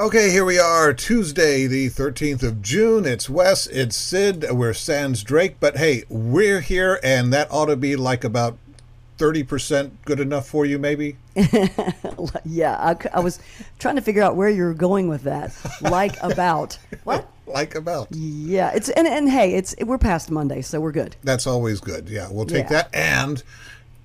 Okay, here we are, Tuesday, the 13th of June. It's Wes, it's Syd, we're Sans Drake, but hey, we're here, and that ought to be like about 30% good enough for you, maybe? yeah, I was trying to figure out where you're going with that. Like about what? Like about. Yeah, it's and, and hey, it's we're past Monday, so we're good. That's always good. Yeah, we'll take Yeah. that. And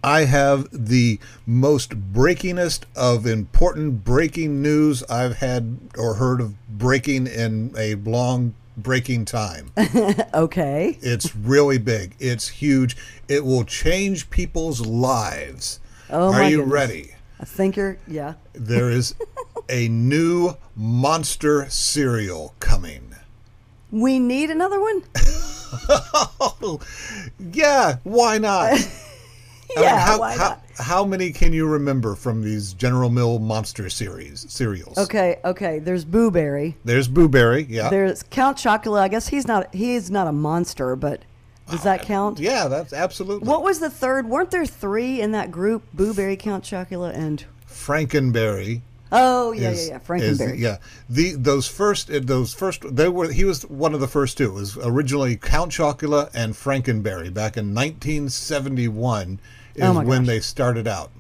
I have the most breakingest of important breaking news I've had or heard of breaking in a long breaking time. Okay. It's really big. It's huge. It will change people's lives. Oh, Are you goodness. ready? I think you're yeah. There is a new monster cereal coming. We need another one. Oh, yeah, why not? Yeah, how, why how, not? how many can you remember from these General Mill monster series cereals? Okay, okay. There's Boo Berry. There's Boo Berry, yeah. There's Count Chocula. I guess he's not he is not a monster, but does that count? yeah, that's absolutely. What was the third? Weren't there three in that group? Boo Berry, Count Chocula, and Frankenberry. oh yeah, is- yeah, yeah, is- Frankenberry. yeah, the those first uh, those first they were he was one of the first two. It was originally Count Chocula and Frankenberry back in 1971 is Oh when they started out.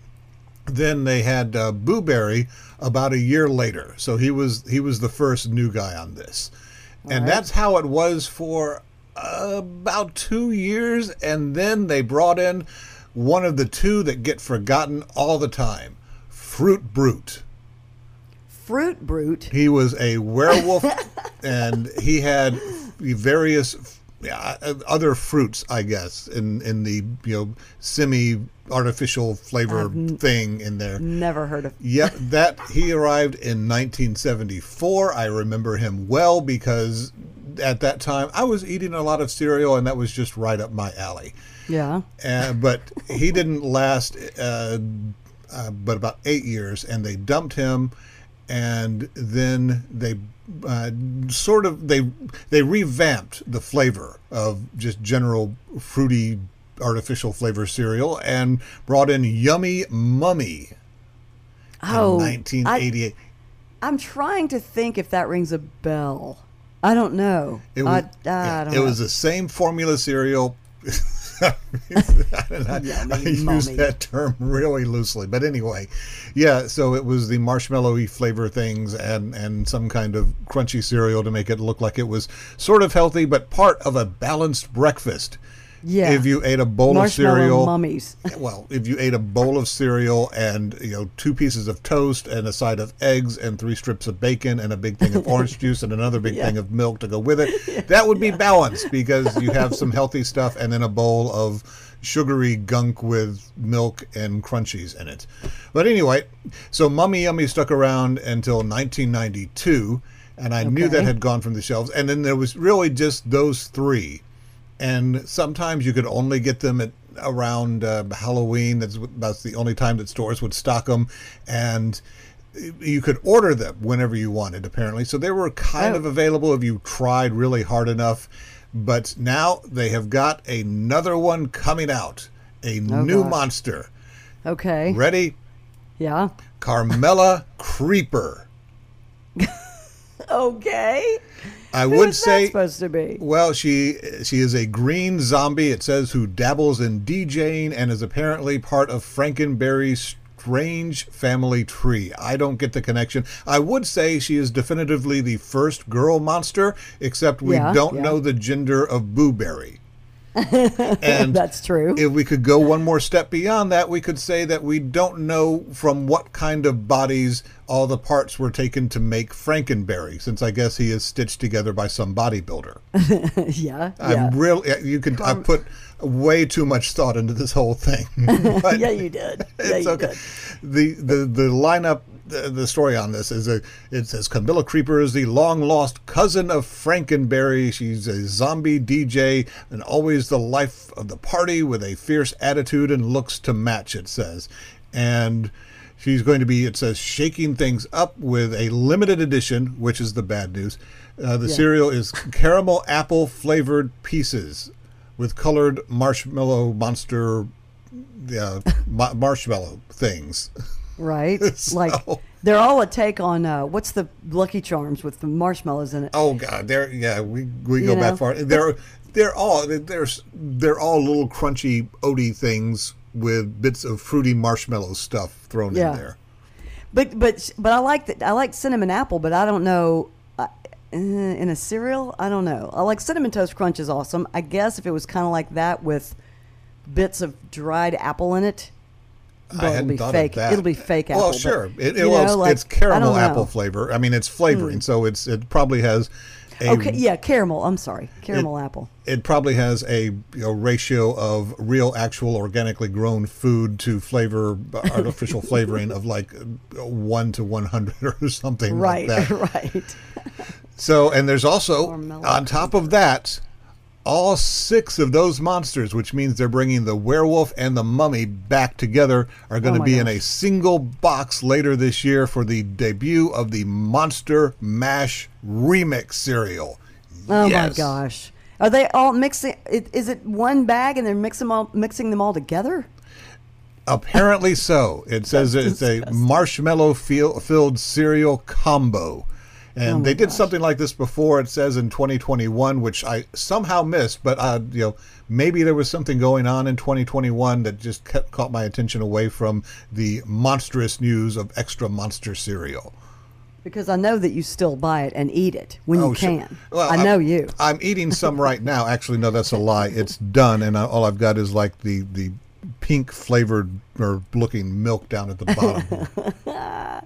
Then they had uh, Boo Berry about a year later, so he was he was the first new guy on this, and right. that's how it was for uh, about two years, and then they brought in one of the two that get forgotten all the time, Fruit Brute. Fruit Brute. He was a werewolf, and he had various other fruits, I guess, in in the you know semi artificial flavor thing in there. Never heard of. Yep, that he arrived in 1974. I remember him well because at that time I was eating a lot of cereal, and that was just right up my alley. Yeah. Uh, but he didn't last uh, uh, but about eight years, and they dumped him, and then they uh, sort of they they revamped the flavor of just general fruity artificial flavor cereal and brought in Yummy Mummy Oh, in I, 1988. I'm trying to think if that rings a bell. I don't know. It was, I, I yeah, it know. was the same formula cereal. I, Yummy I use that term really loosely, but anyway, yeah. So it was the marshmallowy flavor things and and some kind of crunchy cereal to make it look like it was sort of healthy, but part of a balanced breakfast. Yeah. If you ate a bowl of cereal, mummies. well, if you ate a bowl of cereal and you know two pieces of toast and a side of eggs and three strips of bacon and a big thing of orange juice and another big Yeah. thing of milk to go with it, that would be balanced because you have some healthy stuff and then a bowl of sugary gunk with milk and crunchies in it. But anyway, so Mummy Yummy stuck around until 1992, and I knew that had gone from the shelves. And then there was really just those three and sometimes you could only get them at around uh, Halloween. That's that's the only time that stores would stock them, and you could order them whenever you wanted. Apparently, so they were kind Oh. of available if you tried really hard enough. But now they have got another one coming out, a new gosh. monster. Okay. Ready? Yeah. Carmella Creeper. Okay. I Who would is say supposed to be? Well, she she is a green zombie. It says who dabbles in DJing and is apparently part of Frankenberry's strange family tree. I don't get the connection. I would say she is definitively the first girl monster, except we Yeah, don't yeah. know the gender of Boo Berry. and That's true. if we could go one more step beyond that, we could say that we don't know from what kind of bodies all the parts were taken to make Frankenberry, since I guess he is stitched together by some bodybuilder. yeah. I'm Yeah. really you could I put way too much thought into this whole thing. Yeah, you did. Yeah, it's you okay. did. The the the lineup the, the story on this is a it says Carmella Creeper is the long lost cousin of Frankenberry. She's a zombie DJ and always the life of the party with a fierce attitude and looks to match. It says, and she's going to be it says shaking things up with a limited edition, which is the bad news. Uh, the Yeah. cereal is caramel apple flavored pieces with colored marshmallow monster uh, ma- marshmallow things. Right. So- Like They're all a take on uh, what's the Lucky Charms with the marshmallows in it. Oh God, they're yeah. We we You go know? back far. They're they're all they're they're all little crunchy oaty things with bits of fruity marshmallow stuff thrown Yeah. in there. But but but I like that. I like cinnamon apple, but I don't know. Uh, in a cereal, I don't know. I like cinnamon toast crunch is awesome. I guess if it was kind of like that with bits of dried apple in it, I well, it'll be fake. It'll be fake apple. Well, but, sure. It, it, well, know, it's, like, it's caramel apple. Flavor. I mean, it's flavoring, so it's it probably has a Okay, yeah, caramel. I'm sorry, caramel apple. it probably has a you know, ratio of real, actual, organically grown food to flavor artificial flavoring of like uh, one to one hundred or something Right, like that. right. So, and there's also on top of that, all six of those monsters, which means they're bringing the werewolf and the mummy back together, are going Oh to be in a single box later this year for the debut of the Monster Mash remix cereal. Oh Yes. my gosh. Are they all mixing? Is it one bag and they're mixing them all, mixing them all together? Apparently so. It says it's a marshmallow filled cereal combo. And Oh they did gosh. something like this before. It says in 2021, which I somehow missed, but uh, you know maybe there was something going on in 2021 that just kept, caught my attention away from the monstrous news of extra monster cereal. Because I know that you still buy it and eat it when you Oh, sure. can. Well, I I'm- know you. I'm eating some right now. Actually, no, that's a lie. It's done, and I, all I've got is like the the pink flavored or looking milk down at the bottom.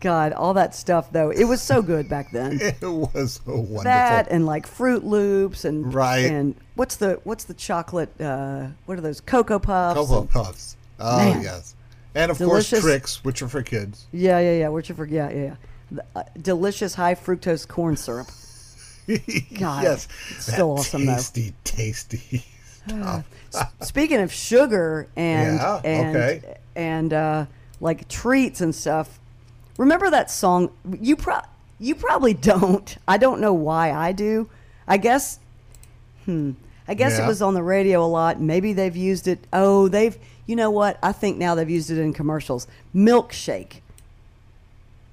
God, all that stuff though. It was so good back then. it was so wonderful. that and like Froot Loops and Right. and what's the what's the chocolate? Uh, what are those Cocoa Puffs? Cocoa and- Puffs. Oh Man. yes, and of Delicious. course Trix, which are for kids. Yeah, yeah, yeah. Which are for Yeah, yeah. The, uh, delicious high fructose corn syrup. God, yes, still That awesome, though. tasty, tasty. Speaking of sugar and Yeah, and okay. and uh, like treats and stuff, remember that song? You pro you probably don't. I don't know why I do. I guess. Hmm. I guess Yeah. it was on the radio a lot. Maybe they've used it. Oh, they've. You know what? I think now they've used it in commercials. Milkshake.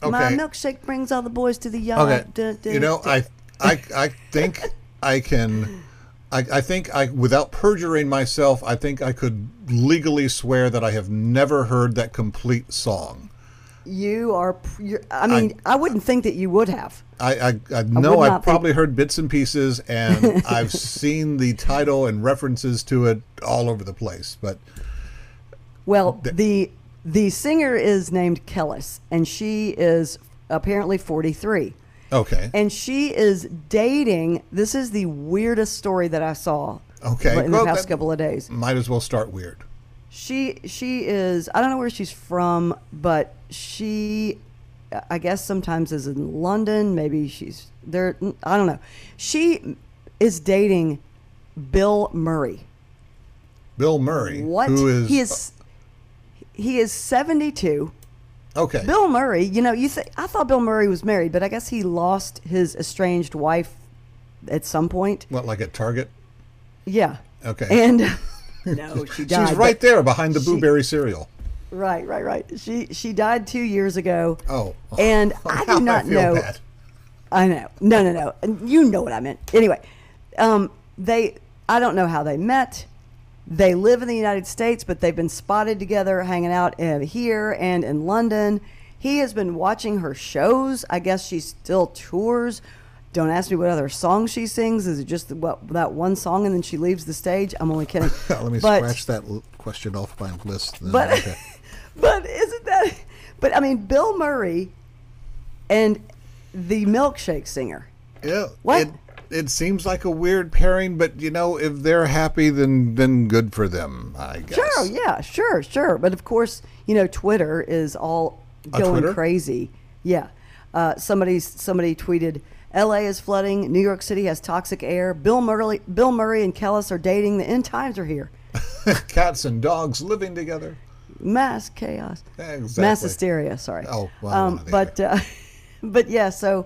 My milkshake brings all the boys to the yard. Okay, Dun, dun, you know, dun. I, I, I think I can. I, I think I, without perjuring myself, I think I could legally swear that I have never heard that complete song. You are. You're, I mean, I, wouldn't think that you would have. I, I, I know would I've not think- probably heard bits and pieces, and I've seen the title and references to it all over the place. But Well, the the singer is named Kelis, and she is apparently 43. okay, And she is dating. This is the weirdest story that I saw. Okay, In the well, past couple of days. might as well start weird. She she is. I don't know where she's from, but she, I guess sometimes is in London. Maybe she's there. I don't know. She is dating Bill Murray. Bill Murray, What who is, he is. He is 72. okay. Bill Murray, you know, you th- I thought Bill Murray was married, but I guess he lost his estranged wife at some point. what like at Target? Yeah. Okay. And no, she died. She's right there behind the she- blueberry cereal. Right, right, right. She she died two years ago. Oh, And I do not feel know. bad. I know. No, no, no. And You know what I meant. Anyway, um, they. I don't know how they met. They live in the United States, but they've been spotted together hanging out uh, here and in London. He has been watching her shows. I guess she still tours. Don't ask me what other songs she sings. Is it just what, that one song and then she leaves the stage? I'm only kidding. Let me But- scratch that l- question off my list. but Okay. but isn't that but i mean bill murray and the milkshake singer yeah, What? It, it seems like a weird pairing, but you know, if they're happy, then then good for them. I guess. sure yeah sure sure but of course you know twitter is all going crazy yeah uh, somebody somebody tweeted la is flooding new york city has toxic air bill murray bill murray and kelis are dating the end times are here Cats and dogs living together. mass chaos Exactly. mass hysteria sorry Oh, well, um, one or the but uh, but yeah so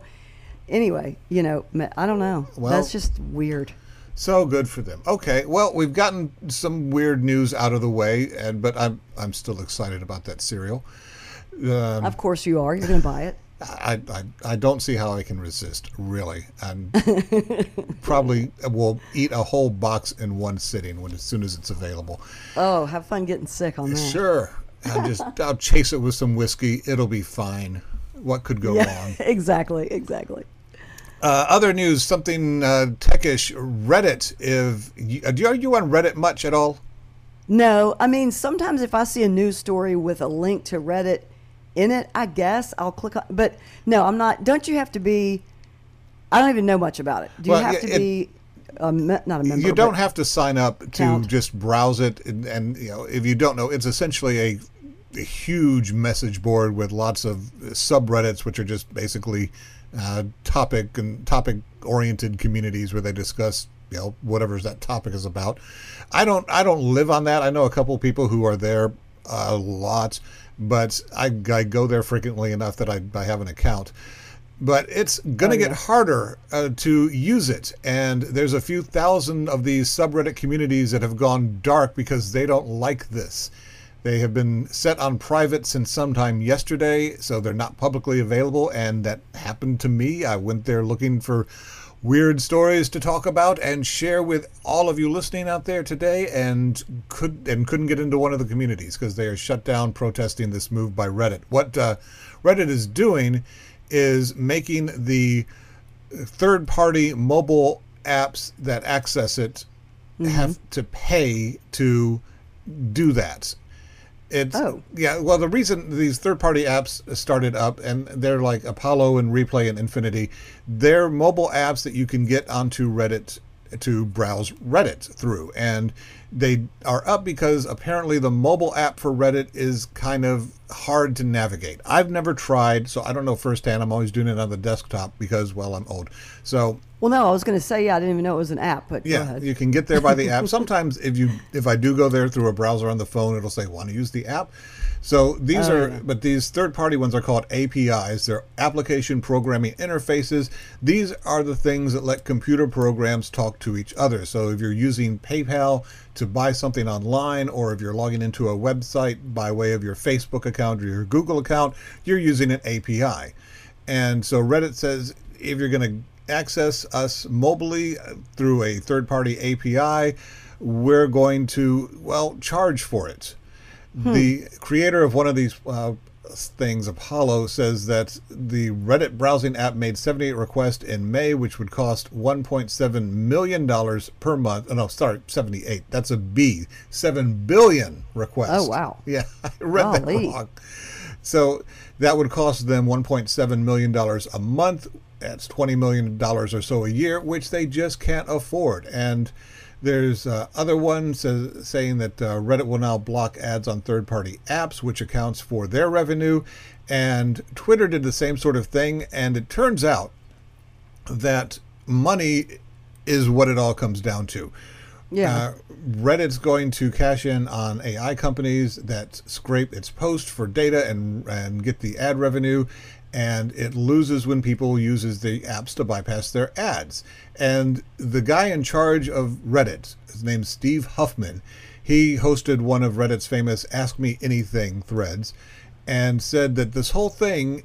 anyway you know i don't know Well- that's just weird So good for them. Okay, well, we've gotten some weird news out of the way, and but I'm I'm still excited about that cereal. Um, Of course you are. You're going to buy it. I, I, I don't see how I can resist, really. I'm probably will eat a whole box in one sitting when as soon as it's available. Oh, have fun getting sick on that. Sure. I'll just I'll chase it with some whiskey. It'll be fine. What could go Yeah, wrong? exactly, exactly. Uh, other news, something uh, techish. Reddit. If uh, do you, are you on Reddit much at all? No, I mean sometimes if I see a news story with a link to Reddit in it, I guess I'll click on. But no, I'm not. Don't you have to be? I don't even know much about it. Do you have to it- be a me, not a member? You don't have to sign up to just browse it, and, and you know if you don't know, it's essentially a, a huge message board with lots of subreddits, which are just basically uh, topic and topic oriented communities where they discuss you know whatever that topic is about. I don't I don't live on that. I know a couple people who are there a lot, but I, I go there frequently enough that I, I have an account but it's going to Oh, get harder uh, to use it. And there's a few thousand of these subreddit communities that have gone dark because they don't like this. They have been set on private since sometime yesterday, so they're not publicly available. And that happened to me. I went there looking for weird stories to talk about and share with all of you listening out there today, and could and couldn't get into one of the communities because they are shut down protesting this move by Reddit. What uh, Reddit is doing is making the third party mobile apps that access it have to pay to do that. It's Oh. yeah. Well, the reason these third-party apps started up, and they're like Apollo and Relay and Infinity, they're mobile apps that you can get onto Reddit to browse Reddit through, and they are up because apparently the mobile app for Reddit is kind of hard to navigate. I've never tried, so I don't know firsthand. I'm always doing it on the desktop because, well, I'm old. So Well, no, I was going to say yeah. I didn't even know it was an app, but go yeah, ahead. you can get there by the app. Sometimes if you if I do go there through a browser on the phone, it'll say want to use the app. So these Oh, are yeah. but these third party ones are called APIs. They're application programming interfaces. These are the things that let computer programs talk to each other. So if you're using PayPal to buy something online or if you're logging into a website by way of your Facebook account or your Google account, you're using an API. And so Reddit says if you're going to access us mobily uh, through a third party API, we're going to, well, charge for it. The creator of one of these uh, things, Apollo, says that the Reddit browsing app made 78 requests in May, which would cost $1.7 million per month. Oh, no, sorry, 78. That's a B. 7 billion requests. Oh, wow. Yeah, I read that wrong. So that would cost them $1.7 million a month. That's $20 million or so a year, which they just can't afford. And there's uh, other ones uh, saying that uh, Reddit will now block ads on third party apps, which accounts for their revenue. And Twitter did the same sort of thing. And it turns out that money is what it all comes down to. Yeah. Uh, Reddit's going to cash in on AI companies that scrape its post for data and and get the ad revenue, and it loses when people uses the apps to bypass their ads. And the guy in charge of Reddit, his name's Steve Huffman, he hosted one of Reddit's famous "Ask Me Anything" threads, and said that this whole thing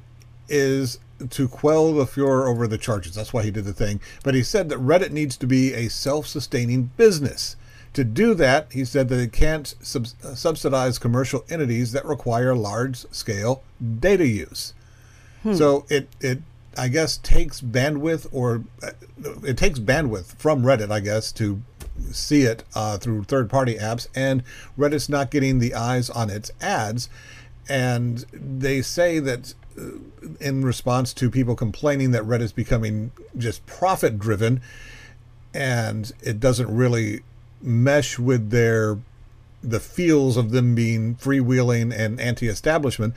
is to quell the furor over the charges. That's why he did the thing. But he said that Reddit needs to be a self sustaining business. To do that, he said that it can't sub- subsidize commercial entities that require large scale data use. So it, it, I guess, takes bandwidth or uh, it takes bandwidth from Reddit, I guess, to see it uh, through third party apps. And Reddit's not getting the eyes on its ads. And they say that uh, in response to people complaining that Reddit's becoming just profit driven and it doesn't really mesh with their the feels of them being freewheeling and anti-establishment.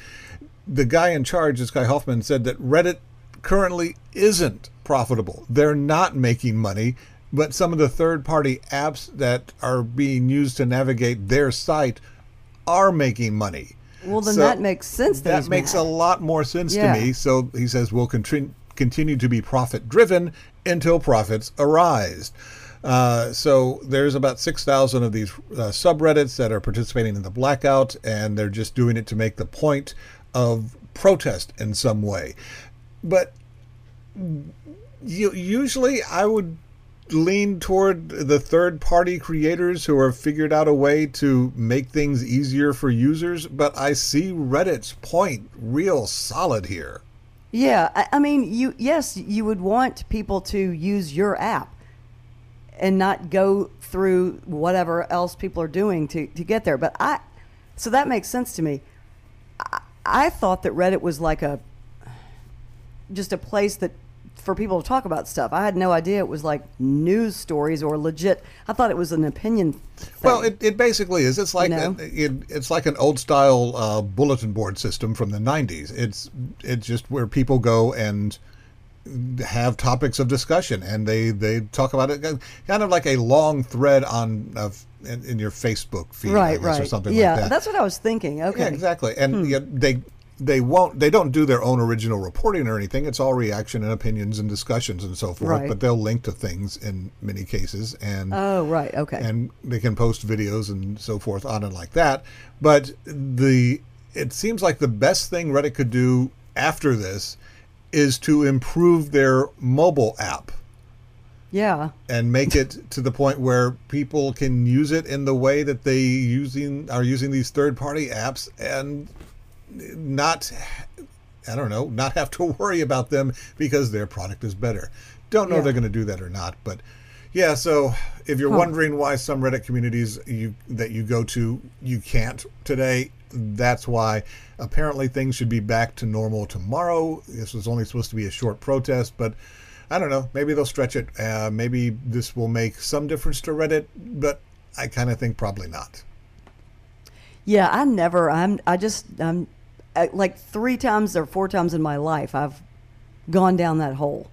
The guy in charge, this guy Huffman, said that Reddit currently isn't profitable. They're not making money, but some of the third-party apps that are being used to navigate their site are making money. well, then So that makes sense. That, That makes mad. a lot more sense Yeah. to me. So he says we'll continue continue to be profit driven until profits arise. Uh, so there's about 6,000 of these uh, subreddits that are participating in the blackout, and they're just doing it to make the point of protest in some way. But usually I would lean toward the third party creators who have figured out a way to make things easier for users, but I see Reddit's point real solid here. Yeah, I, I mean, you yes, you would want people to use your app and not go through whatever else people are doing to, to get there. But I, so that makes sense to me. I, I thought that Reddit was like a, just a place that for people to talk about stuff. I had no idea it was like news stories or legit. I thought it was an opinion. Thing. Well, it, it basically is. It's like You know? it, it's like an old style uh, bulletin board system from the '90s. It's it's just where people go and have topics of discussion, and they they talk about it kind of like a long thread on of in, in your Facebook feed, right, guess, right. or something yeah, like that. that's what I was thinking. Okay. Yeah, exactly. And Hmm. yet they they won't they don't do their own original reporting or anything. It's all reaction and opinions and discussions and so forth. Right. But they'll link to things in many cases and Oh, right. Okay. and they can post videos and so forth on it like that. But the it seems like the best thing Reddit could do after this is to improve their mobile app yeah. and make it to the point where people can use it in the way that they using are using these third party apps and not I don't know, not have to worry about them because their product is better. Don't know Yeah. if they're going to do that or not, but yeah, so if you're Huh. wondering why some Reddit communities you that you go to you can't today, that's why apparently things should be back to normal tomorrow. This was only supposed to be a short protest, but I don't know. Maybe they'll stretch it. Uh, maybe this will make some difference to Reddit, but I kind of think probably not. Yeah, I never. I'm. I just. I'm. Like three times or four times in my life, I've gone down that hole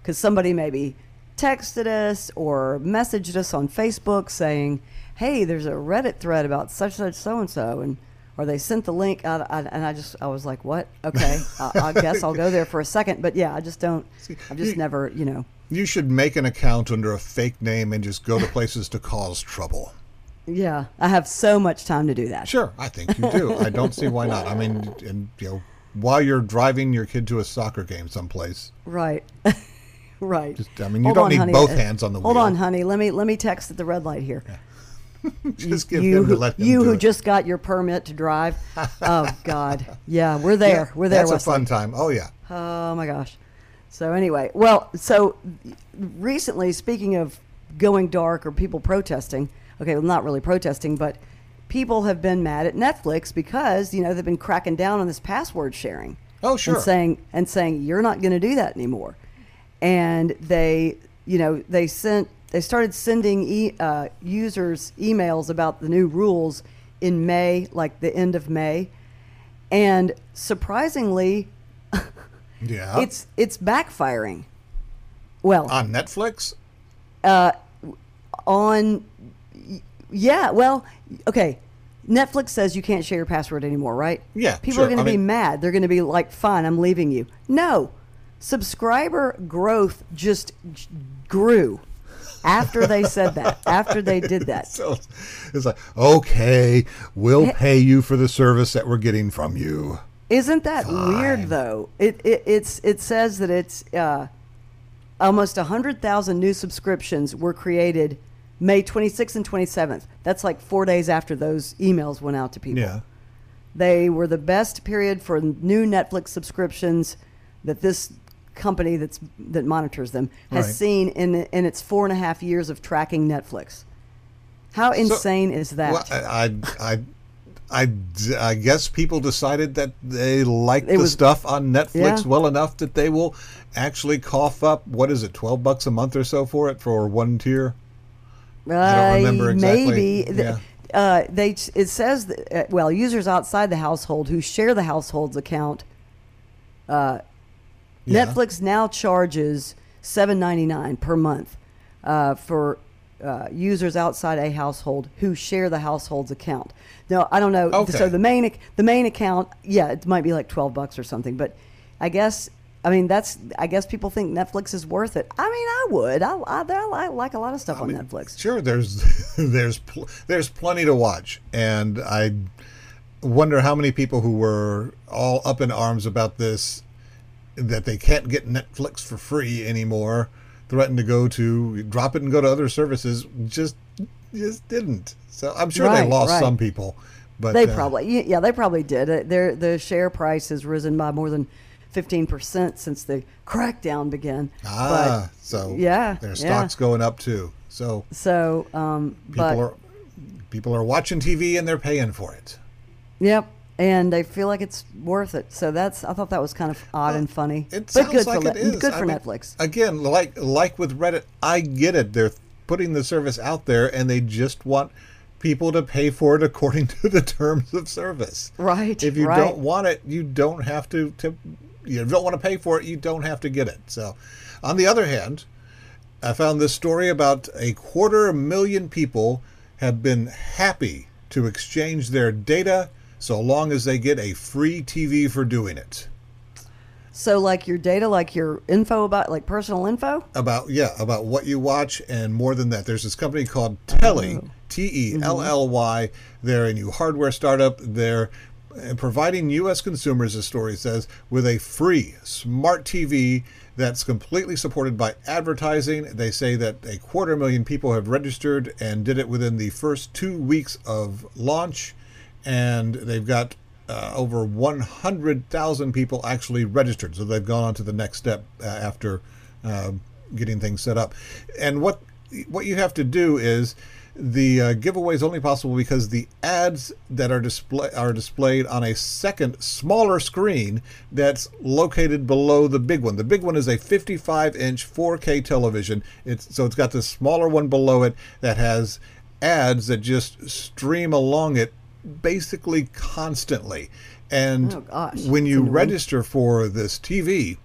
because somebody maybe texted us or messaged us on Facebook saying, "Hey, there's a Reddit thread about such such so and so," and or they sent the link. I, I, and I just I was like, "What? Okay, I, I guess I'll go there for a second. But yeah, I just don't. I've just you- never. You know. You should make an account under a fake name and just go to places to cause trouble. Yeah, I have so much time to do that. Sure, I think you do. I don't see why not. I mean, and you know, while you're driving your kid to a soccer game someplace, Right. right. Just- I mean, you Hold don't on, need honey. both hands on the Hold wheel. on, honey. Let me let me text at the red light here. just give you him to who, let him you who it. just got your permit to drive. oh God. Yeah, we're there. Yeah, we're there. That's a fun time. Oh yeah. Oh my gosh. So anyway, well, so recently, speaking of going dark or people protesting, okay, well, not really protesting, but people have been mad at Netflix because you know they've been cracking down on this password sharing. Oh, sure. And saying and saying you're not going to do that anymore, and they, you know, they sent they started sending e- uh, users emails about the new rules in May, like the end of May, and surprisingly, Yeah. it's it's backfiring. Well, on Netflix. uh, on yeah, well, okay. Netflix says you can't share your password anymore, right? Yeah, People sure. are going to be mean- mad. They're going to be like, "Fine, I'm leaving you." No. Subscriber growth just grew after they said that. After they did that. So it's like, okay, we'll pay you for the service that we're getting from you. Isn't that Fine. weird though? It, it it's it says that it's uh, almost hundred thousand new subscriptions were created May 26th and 27th. That's like four days after those emails went out to people. Yeah. They were the best period for new Netflix subscriptions that this company that's that monitors them has Right. seen in in its four and a half years of tracking Netflix. How insane is that? Well, I, I, I, I, guess people decided that they like the was- stuff on Netflix Yeah. well enough that they will actually cough up what is it, twelve bucks a month or so for it for one tier. I don't remember Uh, exactly. Maybe. Yeah. Uh, they it says that, uh, well users outside the household who share the household's account. Uh, Yeah. Netflix now charges seven ninety nine per month uh, for uh, users outside a household who share the household's account. Now I don't know. Okay. So the main the main account, yeah, it might be like twelve bucks or something. But I guess I mean that's I guess people think Netflix is worth it. I mean I would. I I, I like a lot of stuff on Netflix. Sure, there's there's pl- there's plenty to watch, and I wonder how many people who were all up in arms about this that they can't get Netflix for free anymore, threatened to go to drop it and go to other services, just just didn't. So I'm sure they lost right. some people, but They uh, probably, yeah, they probably did. Uh, Their the share price has risen by more than fifteen percent since the crackdown began. ah, so yeah, their yeah. stocks going up too. So so, um, people but are people are watching TV and they're paying for it. yep, and I feel like it's worth it. So that's I thought that was kind of odd and funny, It but sounds good like for it Net- is. good I for mean, Netflix. Again, like like with Reddit, I get it. They're putting the service out there, and they just want people to pay for it according to the terms of service. Right, If you right. don't want it, you don't have to. to you don't want to pay for it, you don't have to get it. So, on the other hand, I found this story about a quarter million people have been happy to exchange their data so long as they get a free TV for doing it. So like your data, like your info about like personal info. about yeah about what you watch and more than that there's this company called telly Oh. t-e-l-l-y they're a new hardware startup they're uh, providing us consumers the story says with a free smart tv that's completely supported by advertising they say that a quarter million people have registered and did it within the first two weeks of launch and they've got uh, over 100,000 people actually registered. So they've gone on to the next step uh, after uh, getting things set up. And what what you have to do is the uh, giveaway is only possible because the ads that are display are displayed on a second smaller screen that's located below the big one. The big one is a 55 inch 4K television. It's so it's got this smaller one below it that has ads that just stream along it basically constantly. And Oh, gosh. when you register for this TV,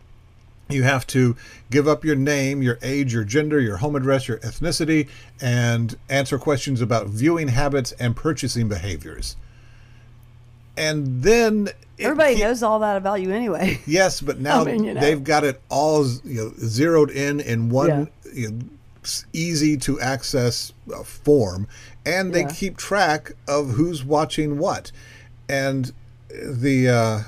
you have to give up your name, your age, your gender, your home address, your ethnicity, and answer questions about viewing habits and purchasing behaviors. And then Everybody keep- knows all that about you anyway. Yes, but now mean, you know. they've got it all you know, zeroed in in one Yeah. you know, easy to access uh, form, and they Yeah. keep track of who's watching what. And the uh,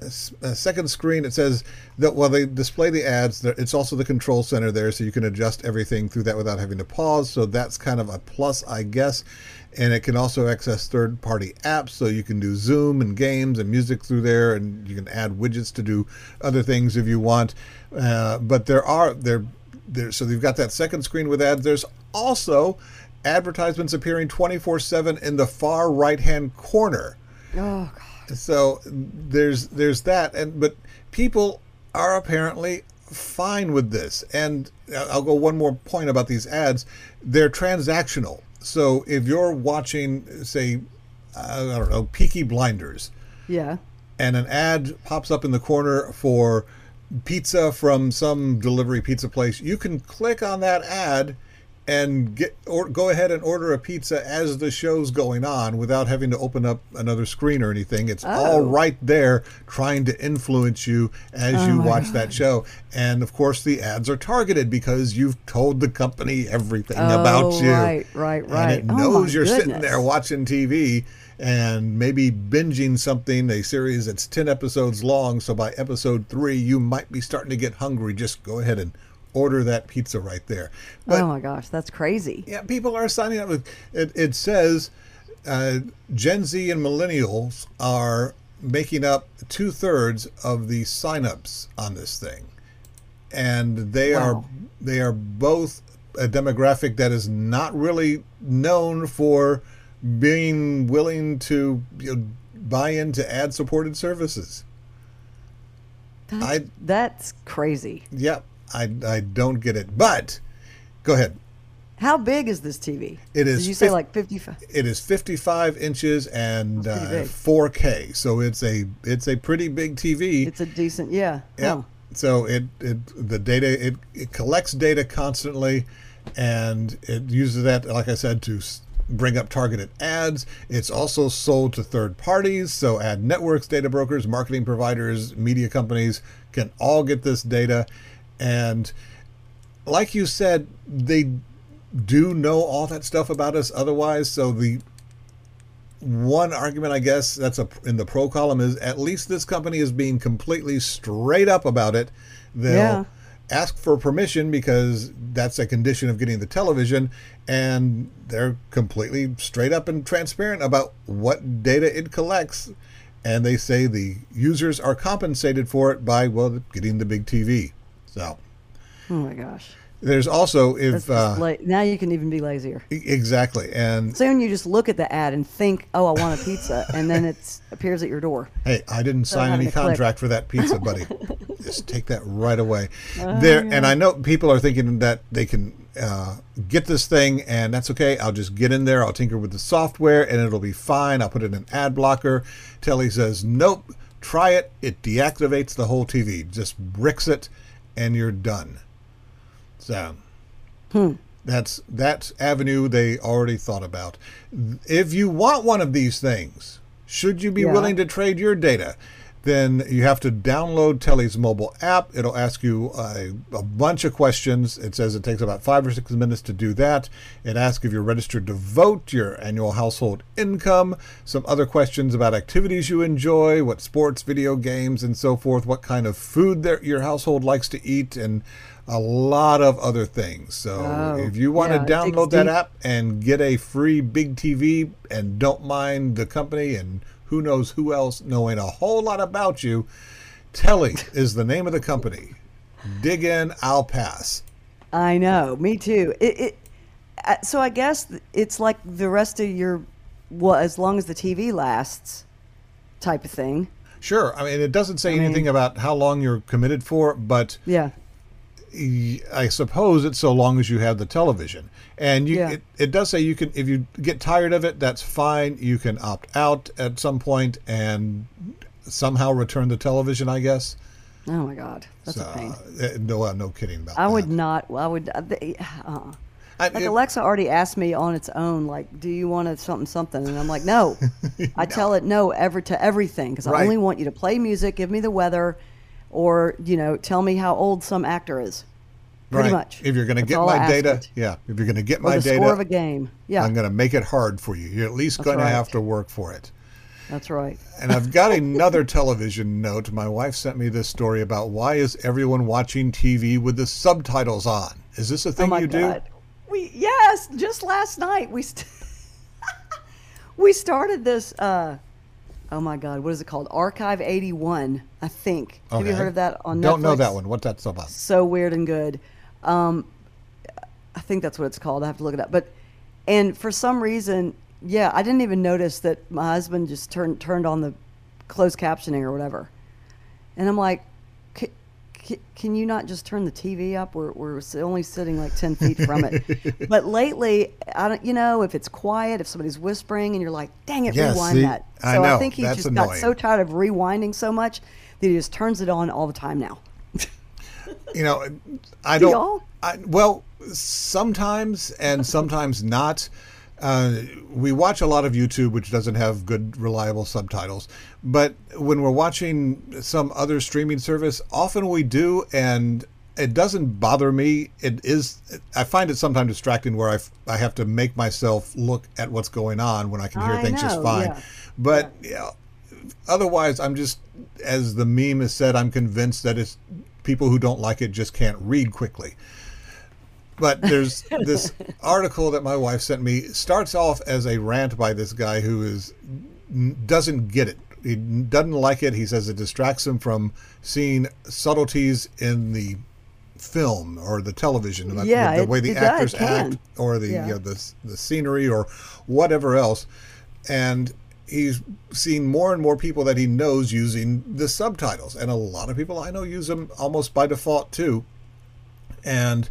uh, second screen it says that while they display the ads, it's also the control center there, so you can adjust everything through that without having to pause. So that's kind of a plus, I guess. And it can also access third-party apps, so you can do Zoom and games and music through there, and you can add widgets to do other things if you want. Uh, but there are there there so you've got that second screen with ads. There's also advertisements appearing 24/7 in the far right-hand corner. Oh God. So there's there's that, and but people are apparently fine with this. And I'll go one more point about these ads. They're transactional. So if you're watching, say, I don't know, Peaky Blinders, Yeah. and an ad pops up in the corner for pizza from some delivery pizza place, you can click on that ad and get or go ahead and order a pizza as the show's going on without having to open up another screen or anything. It's all Oh. right there trying to influence you as Oh you watch that show. And of course the ads are targeted because you've told the company everything about Oh, you. right, right, right. And it Oh, knows you're sitting there watching TV and maybe binging something, a series that's 10 episodes long. So by episode three, you might be starting to get hungry. Just go ahead and order that pizza right there. But oh my gosh, that's crazy. yeah, people are signing up with it. It says uh, Gen Z and millennials are making up two thirds of the signups on this thing, and they are they are both a demographic that is not really known for being willing to you know, buy into ad supported services. That's, I- that's crazy. Yep, I I don't get it, but go ahead. How big is this TV? It is Did you say like 55? It is 55 inches and That's pretty uh, 4K, so it's a it's a pretty big TV. It's a decent, yeah. yeah. Huh. So it, it the data it, it collects data constantly, and it uses that, like I said, to bring up targeted ads. It's also sold to third parties, so ad networks, data brokers, marketing providers, media companies can all get this data, and like you said, they do know all that stuff about us otherwise. So the one argument, I guess, that's a, in the pro column is at least this company is being completely straight up about it. They'll Yeah. Ask for permission because that's a condition of getting the television, and they're completely straight up and transparent about what data it collects. And they say the users are compensated for it by, well, getting the big TV. So Oh my gosh. there's also, if, uh, la- now you can even be lazier. exactly. And Soon you just look at the ad and think, "Oh, I want a pizza," and then it appears at your door. Hey, I didn't sign any to click. contract for that pizza, buddy. Just take that right away. Oh, there, and I know people are thinking that they can uh, get this thing, and that's okay. I'll just get in there. I'll tinker with the software, and it'll be fine. I'll put in an ad blocker. Telly says, "Nope. Try it. It deactivates the whole TV. Just bricks it, and you're done." So. That's that avenue they already thought about. If you want one of these things, should you be Yeah. willing to trade your data? Then you have to download Telly's mobile app. It'll ask you a, a bunch of questions. It says it takes about five or six minutes to do that. It asks if you're registered to vote, your annual household income, some other questions about activities you enjoy, what sports, video games, and so forth, what kind of food there, your household likes to eat, and a lot of other things. So Oh, if you want yeah, to download that deep. app and get a free big TV and don't mind the company and who knows who else knowing a whole lot about you, Telly is the name of the company. Dig in, I'll pass. I know, me too. It, it uh, so I guess it's like the rest of your well, as long as the TV lasts, type of thing. Sure. I mean, it doesn't say mean- anything about how long you're committed for, but Yeah, I suppose it's so long as you have the television. And you, Yeah. it, it does say you can, if you get tired of it, that's fine. You can opt out at some point and somehow return the television, I guess. Oh my God, that's so, a pain. uh, no, uh, no kidding about I that. would not. I would. Uh, uh, I- like it- Alexa already asked me on its own, like, "Do you want a something something?" And I'm like, "No." I tell it no ever to everything because Right. I only want you to play music, give me the weather, or you know, tell me how old some actor is. Pretty right. much. If you're going to get my data, yeah. If you're going to get Or my the data, score of a game. Yeah, I'm going to make it hard for you. You're at least going to have to work for it. that's right. And I've got another television note. My wife sent me this story about why is everyone watching TV with the subtitles on? Is this a Oh thing my you God. We yes, just last night we st- we started this. Uh, oh my God, what is it called? Archive 81, I think. do? Have you heard of that on Netflix? Don't know that one. What's that about? so weird and good. Um, I think that's what it's called. I have to look it up. But and for some reason, yeah, I didn't even notice that my husband just turned turned on the closed captioning or whatever. And I'm like, "C- c- can you not just turn the TV up? We're we're only sitting like ten feet from it. but lately, I don't. You know, if it's quiet, if somebody's whispering, and you're like, dang it, Yes, rewind see, that. I So know, think he just got so tired of rewinding so much that he just turns it on all the time now. You know, I Do don't. I, well, sometimes and sometimes not. Uh, we watch a lot of YouTube, which doesn't have good, reliable subtitles. But when we're watching some other streaming service, often we do, and it doesn't bother me. It is. I find it sometimes distracting where I, f- I have to make myself look at what's going on when I can hear I things just fine. yeah. But yeah, otherwise, I'm just, as the meme has said, I'm convinced that it's people who don't like it just can't read quickly. But there's this article that my wife sent me starts off as a rant by this guy who is doesn't get it. He doesn't like it. He says it distracts him from seeing subtleties in the film or the television, Yeah, the it- way the does, actors act or the Yeah. you know, the the scenery or whatever else. And he's seen more and more people that he knows using the subtitles, and a lot of people I know use them almost by default too. And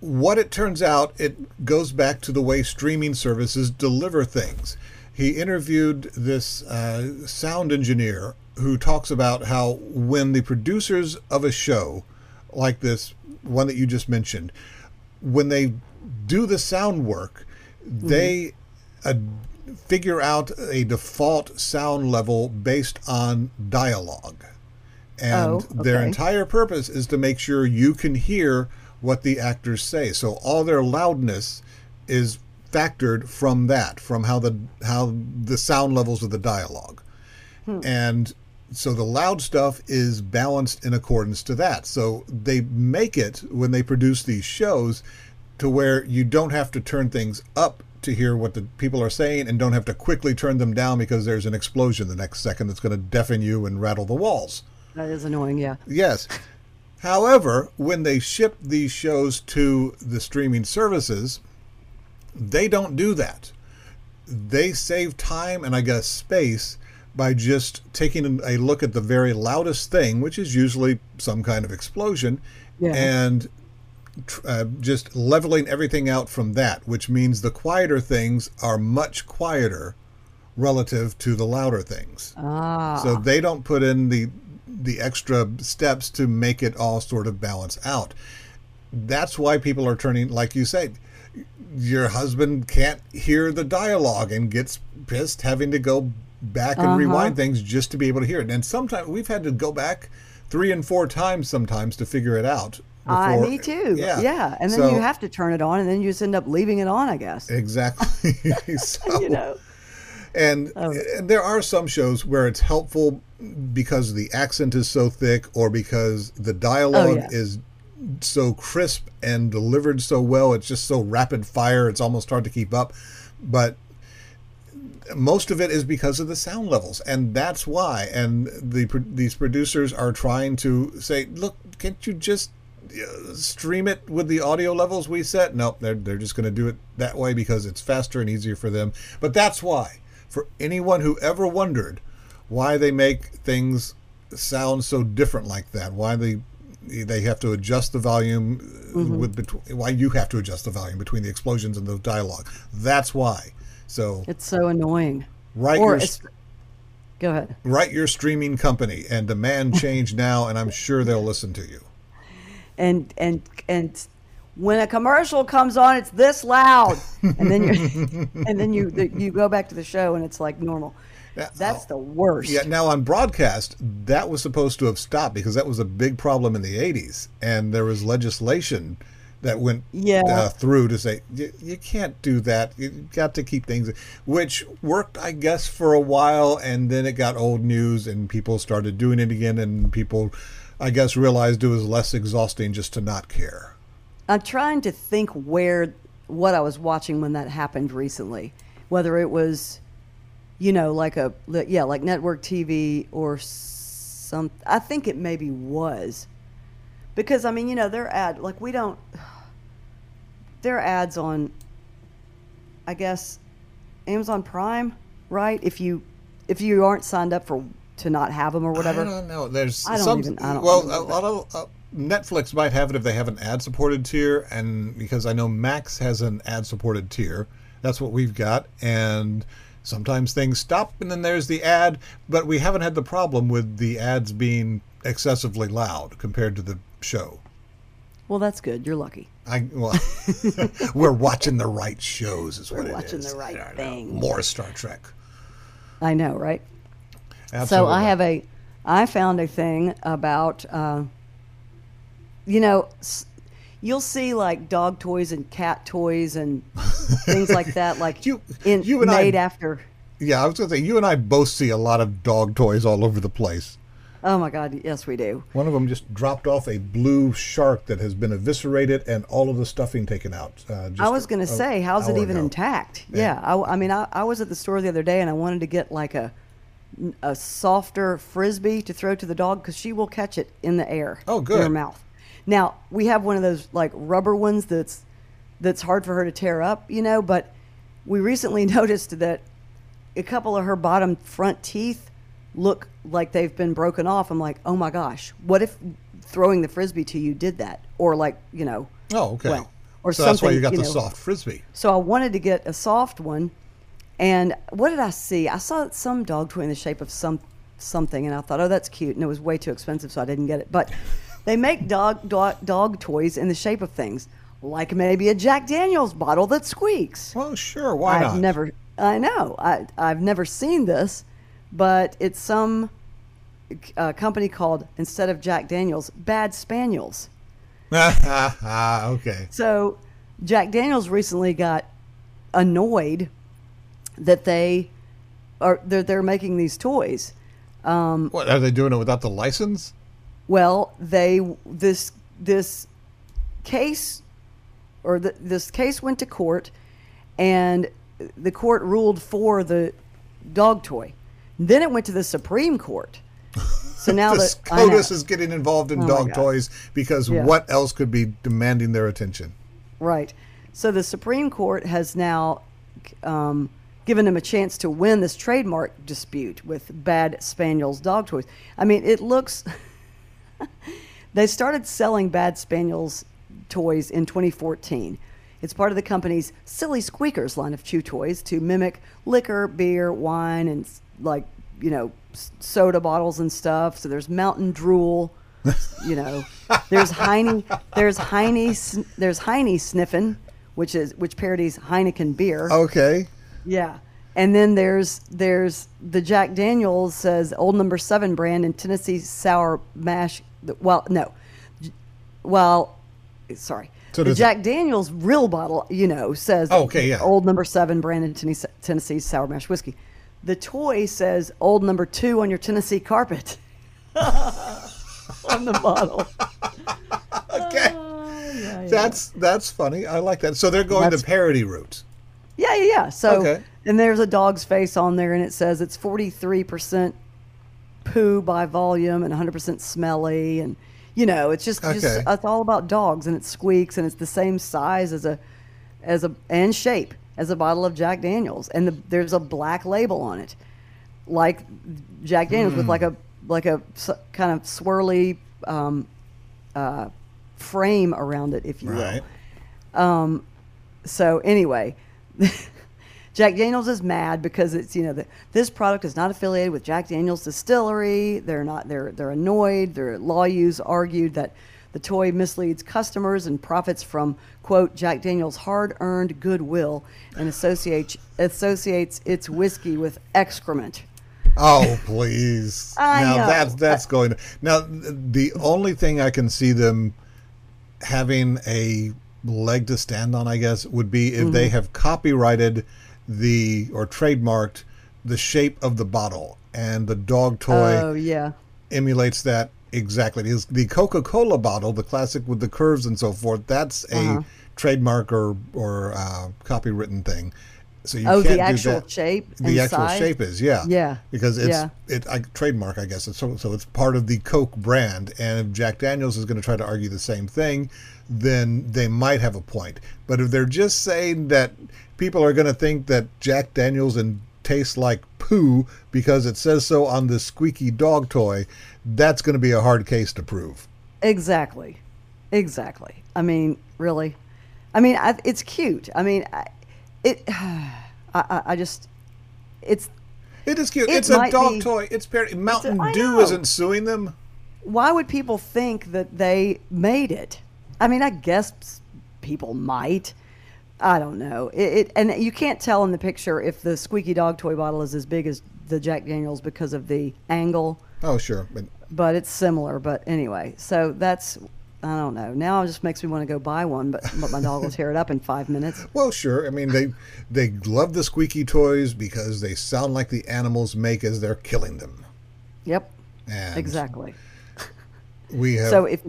what it turns out, it goes back to the way streaming services deliver things. He interviewed this uh, sound engineer who talks about how when the producers of a show, like this one that you just mentioned, when they do the sound work, they uh, figure out a default sound level based on dialogue. And Oh, their entire purpose is to make sure you can hear what the actors say. So all their loudness is factored from that, from how the how the sound levels of the dialogue, hmm. and so the loud stuff is balanced in accordance to that. So they make it when they produce these shows to where you don't have to turn things up to hear what the people are saying and don't have to quickly turn them down because there's an explosion the next second that's going to deafen you and rattle the walls. That is annoying. Yeah. Yes. However, when they ship these shows to the streaming services, they don't do that. They save time and I guess space by just taking a look at the very loudest thing, which is usually some kind of explosion, Yeah. and uh, just leveling everything out from that, which means the quieter things are much quieter relative to the louder things. Ah. So they don't put in the the extra steps to make it all sort of balance out. That's why people are turning, like you said, your husband can't hear the dialogue and gets pissed having to go back and Uh-huh. rewind things just to be able to hear it. And sometimes we've had to go back three and four times sometimes to figure it out. I, before- me too. Yeah. Yeah. And then So- you have to turn it on, and then you just end up leaving it on, I guess. Exactly. so, you know. And, Oh. and there are some shows where it's helpful because the accent is so thick or because the dialogue Oh, yeah. is so crisp and delivered so well. It's just so rapid fire, it's almost hard to keep up. But most of it is because of the sound levels, and that's why. And the these producers are trying to say, look, can't you just uh, stream it with the audio levels we set? Nope, they're they're just going to do it that way because it's faster and easier for them. But that's why, for anyone who ever wondered why they make things sound so different like that, why they they have to adjust the volume uh, with between, why you have to adjust the volume between the explosions and the dialogue. That's why. So It's so annoying. Right. Or your go ahead. write your streaming company and demand change now, and I'm sure they'll listen to you. And and and when a commercial comes on, it's this loud, and then you and then you you go back to the show and it's like normal. That's the worst. Yeah, now on broadcast, that was supposed to have stopped because that was a big problem in the 80s. And there was legislation that went Yeah. uh, through to say, you, you can't do that. You got to keep things, which worked, I guess, for a while. And then it got old news and people started doing it again. And people, I guess, realized it was less exhausting just to not care. I'm trying to think where what I was watching when that happened recently, whether it was, you know, like a yeah, like network TV or some. I think it maybe was, because I mean, you know, their ad like we don't. Their ads on, I guess, Amazon Prime, right? If you if you aren't signed up for to not have them or whatever. I don't know. There's I don't some. even- I don't well, a lot of uh, Netflix might have it if they have an ad-supported tier, and because I know Max has an ad-supported tier, that's what we've got. And sometimes things stop, and then there's the ad. But we haven't had the problem with the ads being excessively loud compared to the show. Well, that's good. You're lucky. I well, we're watching the right shows, is what it is. We're watching the right know. thing. More Star Trek. I know, right? Absolutely. So I have a, I found a thing about, uh, you know, you'll see like dog toys and cat toys and things like that, like You- in, you and I- after. Yeah, I was gonna say you and I both see a lot of dog toys all over the place. Oh my God, yes, we do. One of them just dropped off a blue shark that has been eviscerated and all of the stuffing taken out. Uh, just I was going to say, how's it even ago. intact? Yeah. Yeah, I, I mean, I, I was at the store the other day and I wanted to get like a, a softer frisbee to throw to the dog because she will catch it in the air. Oh, In good. her mouth. Now we have one of those like rubber ones that's that's hard for her to tear up, you know. But we recently noticed that a couple of her bottom front teeth look like they've been broken off. I'm like, oh my gosh, what if throwing the frisbee to you did that, or like you know, Oh, okay. well, or so that's why something, you got you the soft frisbee. So I wanted to get a soft one, and what did I see? I saw some dog toy in the shape of some something, and I thought, oh, that's cute, and it was way too expensive, so I didn't get it. But they make dog dog, dog toys in the shape of things, like maybe a Jack Daniel's bottle that squeaks. Well, sure. Why I've not? never, I know, I I've never seen this, but it's some uh, company called instead of Jack Daniel's, Bad Spaniels. okay. So Jack Daniels recently got annoyed that they are they're, they're making these toys. What are they doing it without the license? Well, they this this case or the, this case went to court, and the court ruled for the dog toy. Then it went to the Supreme Court. So now the that SCOTUS is getting involved in Oh dog toys because Yeah. what else could be demanding their attention? Right. So the Supreme Court has now um, given him a chance to win this trademark dispute with Bad Spaniels dog toys. I mean, it looks. they started selling Bad Spaniels toys in 2014. It's part of the company's Silly Squeakers line of chew toys to mimic liquor, beer, wine, and like, you know, soda bottles and stuff. So there's Mountain Drool, you know, there's Heine, there's Heine, there's Heine Sniffin, which is which parodies Heineken beer. Okay. Yeah. And then there's there's the Jack Daniels says Old Number Seven brand and Tennessee Sour Mash. Well, no, well, sorry. So the does it- Jack Daniels real bottle, you know, says Oh, okay, yeah. Old Number Seven brand and Tennessee, Tennessee Sour Mash whiskey. The toy says Old Number Two on your Tennessee carpet on the bottle. Okay. Oh, yeah, yeah. That's that's funny. I like that. So they're going That's- the parody route. Yeah, yeah, yeah. So, Okay. and there's a dog's face on there, and it says it's 43% poo by volume and 100% smelly, and you know, it's just, just it's all about dogs, and it squeaks, and it's the same size as a, as a and shape as a bottle of Jack Daniels, and the, there's a black label on it, like Jack Daniels with like a like a kind of swirly um, uh, frame around it, if you will. Right. So anyway, Jack Daniels is mad because it's you know that this product is not affiliated with Jack Daniels Distillery. They're not. They're they're annoyed. Their lawyers argued that the toy misleads customers and profits from quote Jack Daniels' hard-earned goodwill and associates associates its whiskey with excrement. Oh please! Now know. that's that's going to now. The only thing I can see them having a leg to stand on, I guess, would be if Mm-hmm. they have copyrighted the or trademarked the shape of the bottle and the dog toy Oh yeah, emulates that exactly. The Coca Cola bottle, the classic with the curves and so forth, that's a Uh-huh. trademark or or uh, copywritten thing. So you Oh, the can't do actual that. shape The actual size? shape is yeah Yeah. because it's Yeah. it I, trademark I guess it's so so it's part of the Coke brand and if Jack Daniels is going to try to argue the same thing then they might have a point but if they're just saying that people are going to think that Jack Daniels and tastes like poo because it says so on the squeaky dog toy that's going to be a hard case to prove exactly, exactly. I mean, really, I mean, I, it's cute. I mean, I, it. I, I, I just, it's it is cute It it's a dog be- toy it's par- Mountain I Dew isn't suing them why would people think that they made it? I mean, I guess people might. I don't know. It, it and you can't tell in the picture if the squeaky dog toy bottle is as big as the Jack Daniels because of the angle, oh sure but but it's similar. But anyway, so that's I don't know. Now it just makes me want to go buy one, but but my dog will tear it up in five minutes. Well, sure. I mean, they they love the squeaky toys because they sound like the animals make as they're killing them. Yep, And exactly. We have So if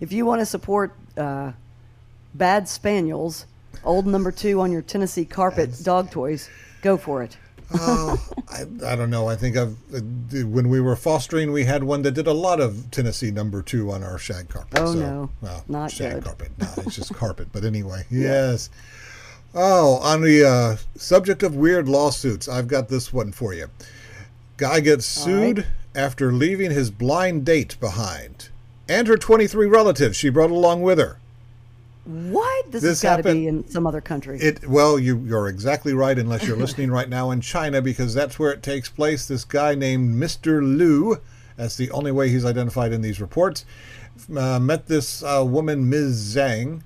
if you want to support uh, Bad Spaniels, old number two on your Tennessee carpet dog toys, go for it. oh, I, I don't know. I think I've uh, when we were fostering, we had one that did a lot of Tennessee number two on our shag carpet. Oh, so, no. well, Not shag good. carpet. No, it's just carpet. But anyway, yes. Oh, on the uh, subject of weird lawsuits, I've got this one for you. Guy gets All right. sued after leaving his blind date behind, and her 23 relatives she brought along with her. What? This, This has got to be in some other country. It well, you you're exactly right unless you're listening right now in China because that's where it takes place. This guy named Mr. Liu, that's the only way he's identified in these reports, uh, met this uh, woman Ms. Zhang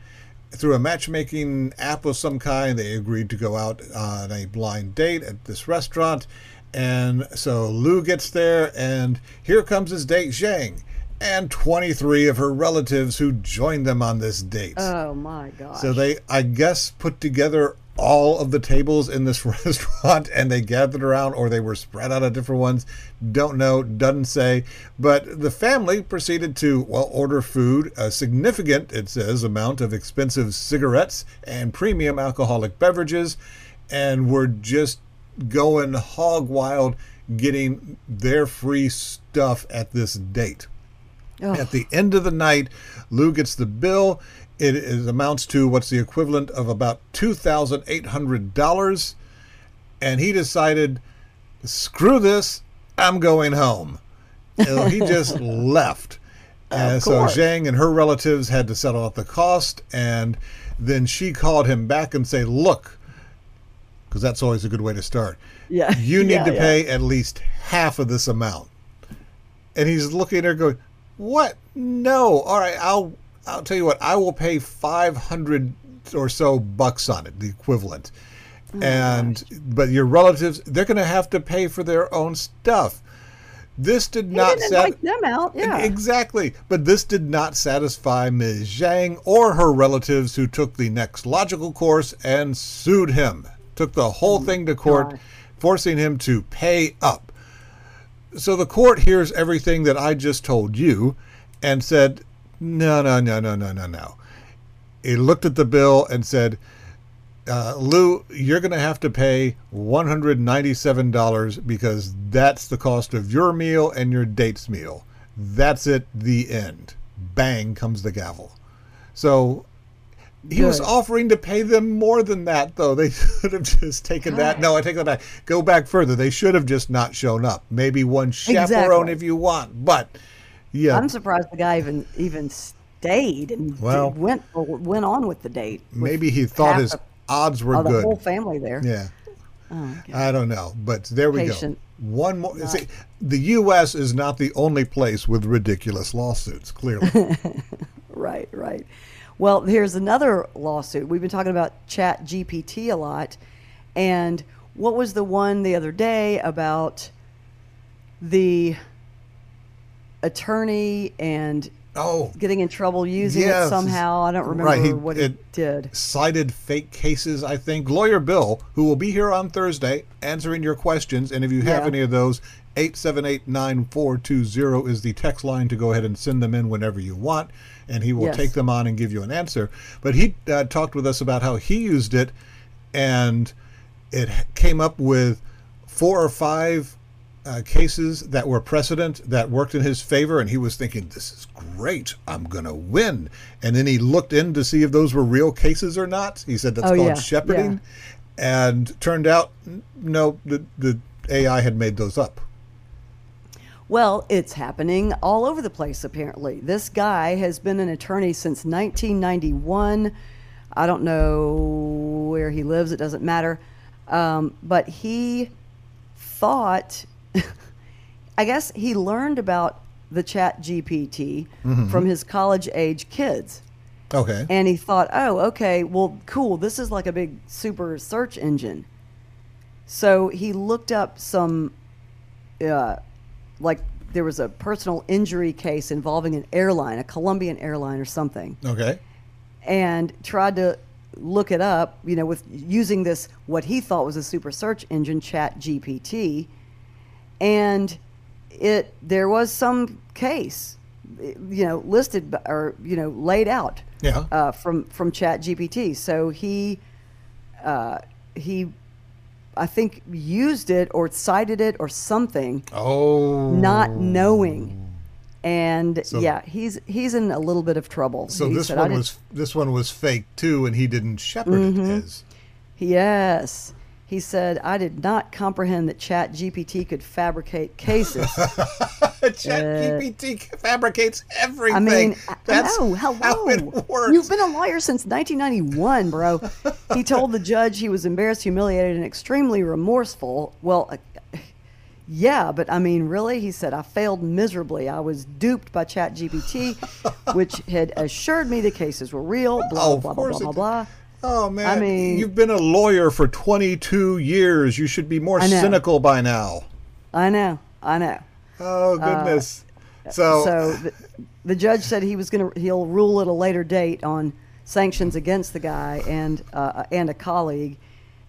through a matchmaking app of some kind. They agreed to go out on a blind date at this restaurant, and so Liu gets there, and here comes his date Zhang. And 23 of her relatives who joined them on this date. oh my gosh. So they, I guess, put together all of the tables in this restaurant and they gathered around or they were spread out of different ones. Don't know, doesn't say. But the family proceeded to, well, order food, a significant, it says, amount of expensive cigarettes and premium alcoholic beverages, and were just going hog wild getting their free stuff at this date. Oh. At the end of the night, Liu gets the bill. It is, amounts to what's the equivalent of about two thousand eight hundred dollars, and he decided, "Screw this! I'm going home." And he just left. And so. Zhang and her relatives had to settle out the cost, and then she called him back and say, "Look, because that's always a good way to start. Yeah. You need Yeah, to yeah. pay at least half of this amount." And he's looking at her going, "What? No. All right, I'll I'll tell you what. I will pay 500 or so bucks on it, the equivalent." Oh and but your relatives, they're going to have to pay for their own stuff. This did He not sat- them out. Yeah. Exactly. But this did not satisfy Ms. Zhang or her relatives who took the next logical course and sued him. Took the whole oh thing to court, gosh. forcing him to pay up. So the court hears everything that I just told you and said, no, no, no, no, no, no, no. He looked at the bill and said, uh, Liu, you're going to have to pay $197 because that's the cost of your meal and your date's meal. That's it, the end. Bang comes the gavel. So he was offering to pay them more than that, though. They should have just taken that. No, I take that back. Go back further. They should have just not shown up. Maybe one chaperone Exactly. if you want. But yeah, I'm surprised the guy even even stayed and Well- did- went went on with the date. maybe he thought his of- odds were oh, the whole family there. Yeah. Oh, I don't know, but there we Patient. go. One more. See, the U.S. is not the only place with ridiculous lawsuits. Clearly, Right, right. Well, here's another lawsuit. We've been talking about ChatGPT a lot. And what was the one the other day about the attorney and oh, getting in trouble using Yes. it somehow? I don't remember Right, he- what he it- did. cited fake cases. I think lawyer Bill, who will be here on Thursday, answering your questions. And if you have Yeah. any of those, eight seven eight nine four two zero is the text line to go ahead and send them in whenever you want, and he will Yes. take them on and give you an answer. But he uh, talked with us about how he used it, and it came up with four or five uh, cases that were precedent that worked in his favor, and he was thinking, "This is great. I'm gonna win." And then he looked in to see if those were real cases or not. He said that's Oh, called yeah, shepherding, and turned out no, the the AI had made those up. Well, it's happening all over the place, apparently. This guy has been an attorney since 1991. I don't know where he lives, it doesn't matter. Um, but he thought, I guess he learned about the ChatGPT from his college age kids. Okay. And he thought, oh, okay, well, cool. This is like a big super search engine. So he looked up some, uh, like there was a personal injury case involving an airline, a Colombian airline or something, okay. and tried to look it up, you know, with using this, what he thought was a super search engine, ChatGPT. And it, there was some case, you know, listed or, you know, laid out Yeah. uh, from from ChatGPT. So he uh, he I think used it or cited it or something, oh. not knowing. And So- yeah, he's he's in a little bit of trouble. So He this said, one was this one was fake too, and he didn't shepherd it Mm-hmm. yes. He said, "I did not comprehend that ChatGPT could fabricate cases." ChatGPT fabricates everything. Uh, I mean, That's I know. how it works. You've been a lawyer since 1991, bro. he told the judge he was embarrassed, humiliated, and extremely remorseful. Well, uh, yeah, but I mean, really? He said, I failed miserably. I was duped by ChatGPT, which had assured me the cases were real, blah, Oh, blah, blah, blah, course blah, blah. Oh man! mean- you've been a lawyer for 22 years. You should be more cynical by now. I know, I know. Oh goodness! so, Uh, so the, the judge said he was going to he'll rule at a later date on sanctions against the guy and uh, and a colleague.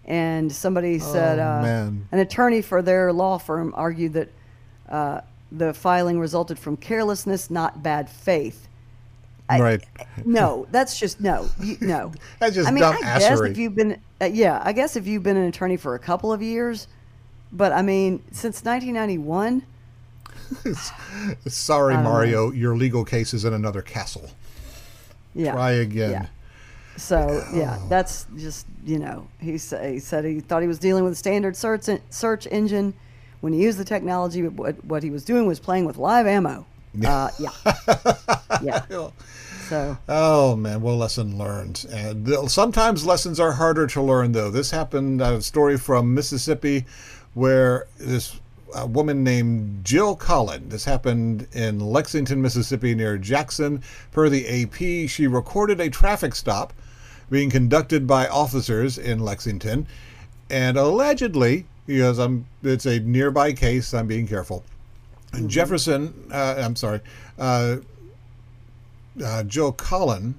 And somebody said uh, an attorney for their law firm argued that uh, the filing resulted from carelessness, not bad faith. I- Right. no, that's just no, you, no. That's just I mean, dumb I guess assery. if you've been, uh, yeah, I guess if you've been an attorney for a couple of years, but I mean, since 1991, Sorry, I don't know. Mario, your legal case is in another castle. yeah. Try again. Yeah. So yeah, that's just you know he, he said he thought he was dealing with a standard search search engine when he used the technology, but what, what he was doing was playing with live ammo. Uh, yeah, yeah. So Oh man, well, lesson learned. And sometimes lessons are harder to learn, though. This happened. A story from Mississippi, where this a woman named Jill Collen. This happened in Lexington, Mississippi, near Jackson. Per the AP, she recorded a traffic stop being conducted by officers in Lexington, and allegedly, because I'm, it's a nearby case. I'm being careful. Jefferson, uh, I'm sorry, uh, uh, Jill Collen,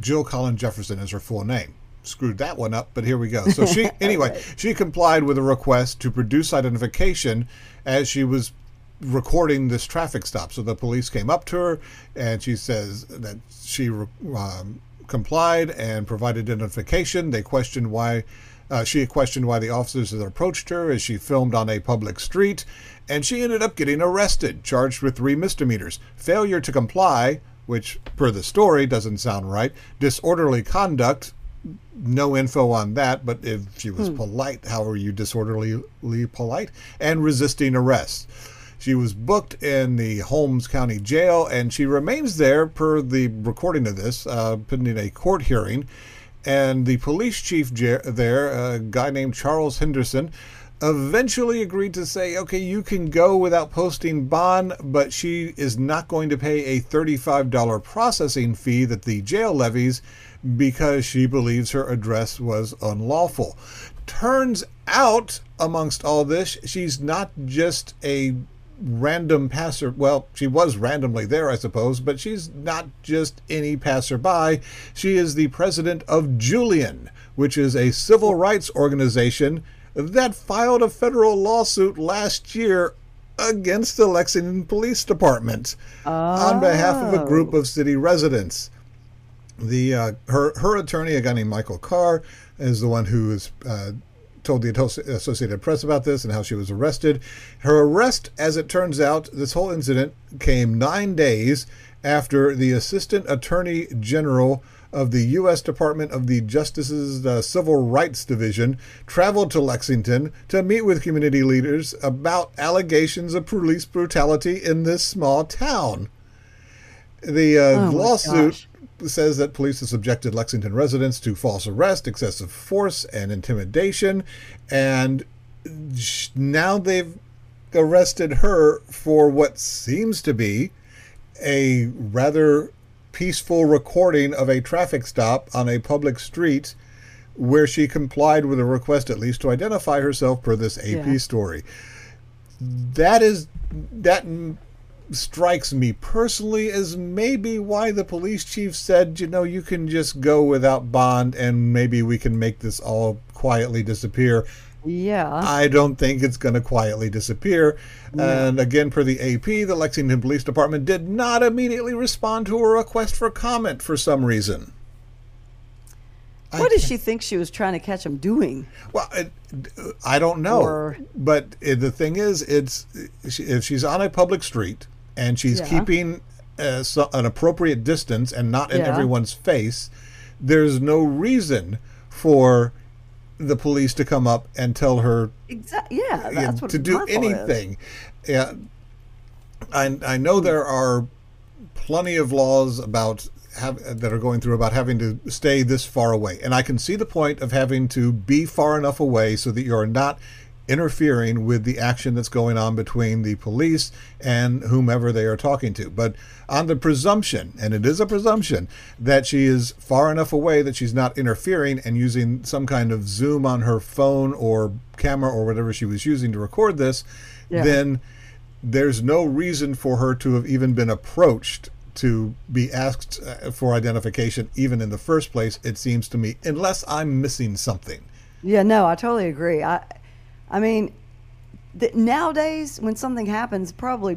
Jill Collen Jefferson is her full name. Screwed that one up, but here we go. So she, anyway, she complied with a request to produce identification as she was recording this traffic stop. So the police came up to her, and she says that she um, complied and provided identification. They questioned why. Uh, she questioned why the officers had approached her as she filmed on a public street, and she ended up getting arrested, charged with three misdemeanors failure to comply, which, per the story, doesn't sound right, disorderly conduct, no info on that, but if she was polite, how are you disorderly polite? And resisting arrest. She was booked in the Holmes County Jail, and she remains there per the recording of this, uh, pending a court hearing. And the police chief there, a guy named Charles Henderson, eventually agreed to say, okay, you can go without posting bond, but she is not going to pay a $35 processing fee that the jail levies because she believes her address was unlawful. Turns out, amongst all this, she's not just a random passer. Well, she was randomly there, I suppose, but she's not just any passerby. She is the president of Julian, which is a civil rights organization that filed a federal lawsuit last year against the Lexington Police Department on behalf of a group of city residents. The uh, her her attorney, a guy named Michael Carr, is the one who is uh, told the Associated Press about this and how she was arrested. Her arrest, as it turns out, this whole incident came nine days after the Assistant Attorney General of the U.S. Department of the Justice's uh, Civil Rights Division traveled to Lexington to meet with community leaders about allegations of police brutality in this small town. The uh, Oh, lawsuit. Says that police have subjected Lexington residents to false arrest, excessive force, and intimidation. And now they've arrested her for what seems to be a rather peaceful recording of a traffic stop on a public street where she complied with a request at least to identify herself per this AP Yeah. story. That is that strikes me personally as maybe why the police chief said, you know, you can just go without bond and maybe we can make this all quietly disappear. yeah, I don't think it's going to quietly disappear. And again, per the AP, the Lexington Police Department did not immediately respond to a request for comment for some reason. What does she think she was trying to catch him doing? Well, it, I don't know. Or- but it, the thing is, it's if she's on a public street and she's Yeah. keeping uh, so, an appropriate distance and not in Yeah. everyone's face, there's no reason for the police to come up and tell her Exactly. Yeah, yeah, that's what to do fault is. anything. Yeah, I I know there are plenty of laws about have that are going through about having to stay this far away, and I can see the point of having to be far enough away so that you're not interfering with the action that's going on between the police and whomever they are talking to. But on the presumption, and it is a presumption, that she is far enough away that she's not interfering and using some kind of zoom on her phone or camera or whatever she was using to record this, Yeah. then there's no reason for her to have even been approached to be asked uh, for identification even in the first place. It seems to me, unless I'm missing something. Yeah, no, I totally agree. I, I mean, th- nowadays when something happens, probably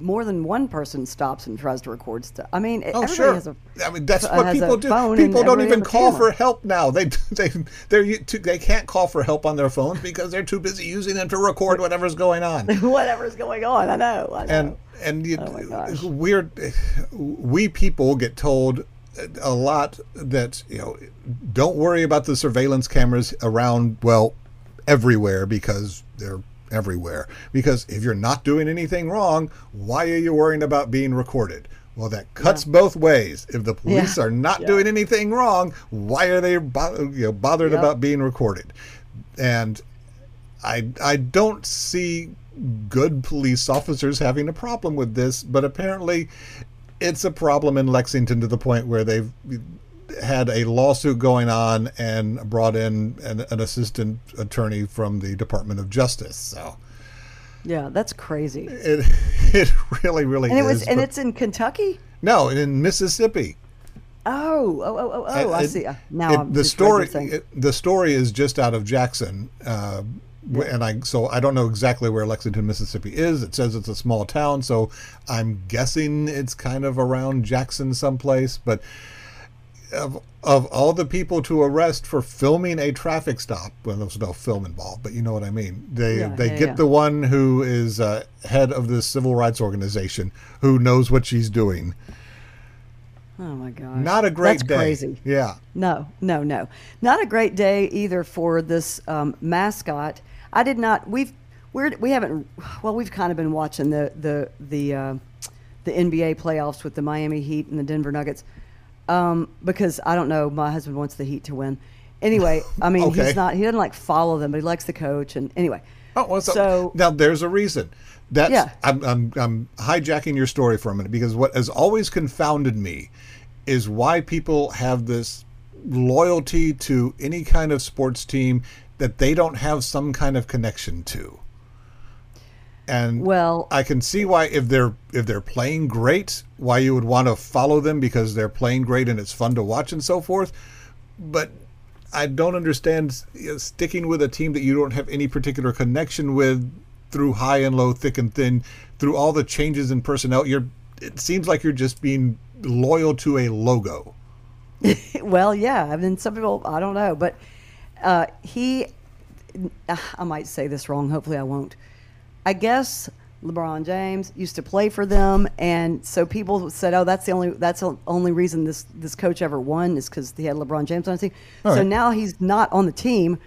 more than one person stops and tries to record stuff. I mean, Oh, everybody sure. has a. I mean, that's uh, what people do. People don't even call camera. for help now. They they they they can't call for help on their phones because they're too busy using them to record whatever's going on. Whatever's going on, I know. I know. and and you, Oh we're we people get told a lot that you know don't worry about the surveillance cameras around well everywhere because they're everywhere because if you're not doing anything wrong why are you worrying about being recorded well that cuts both ways if the police Yeah. are not Yeah. doing anything wrong why are they bo- you know, bothered Yep. about being recorded and I I don't see good police officers having a problem with this, but apparently it's a problem in Lexington to the point where they've had a lawsuit going on and brought in an, an assistant attorney from the Department of Justice. So yeah, that's crazy. it it really really And it is. was, and but- it's in Kentucky. no in Mississippi. Oh, oh, oh, oh, oh! I see. Now it- I'm the story it- the story is just out of Jackson, uh, and I so I don't know exactly where Lexington, Mississippi is. It says it's a small town, so I'm guessing it's kind of around Jackson someplace. But of of all the people to arrest for filming a traffic stop, well, there's no film involved, but you know what I mean. They Yeah, they yeah, get yeah. the one who is uh, head of this civil rights organization who knows what she's doing. oh my gosh, Not a great That's day. crazy. Yeah. No, no, no. Not a great day either for this um, mascot. I did not. We've we're we haven't. Well, we've kind of been watching the the the uh, the NBA playoffs with the Miami Heat and the Denver Nuggets um, because I don't know. My husband wants the Heat to win. Anyway, I mean Okay. he's not. He doesn't like follow them, but he likes the coach. And anyway, Oh, well, so, so now there's a reason. That's Yeah. I'm, I'm I'm hijacking your story for a minute because what has always confounded me is why people have this loyalty to any kind of sports team that they don't have some kind of connection to. And Well- I can see why if they're if they're playing great, why you would want to follow them because they're playing great and it's fun to watch and so forth. But I don't understand sticking with a team that you don't have any particular connection with through high and low, thick and thin, through all the changes in personnel. You're it seems like you're just being loyal to a logo. well, yeah. I mean, some people, I don't know, but uh, he, I might say this wrong. Hopefully, I won't. I guess LeBron James used to play for them, and so people said, "Oh, that's the only that's the only reason this this coach ever won is because he had LeBron James on the team." All so right. now he's not on the team,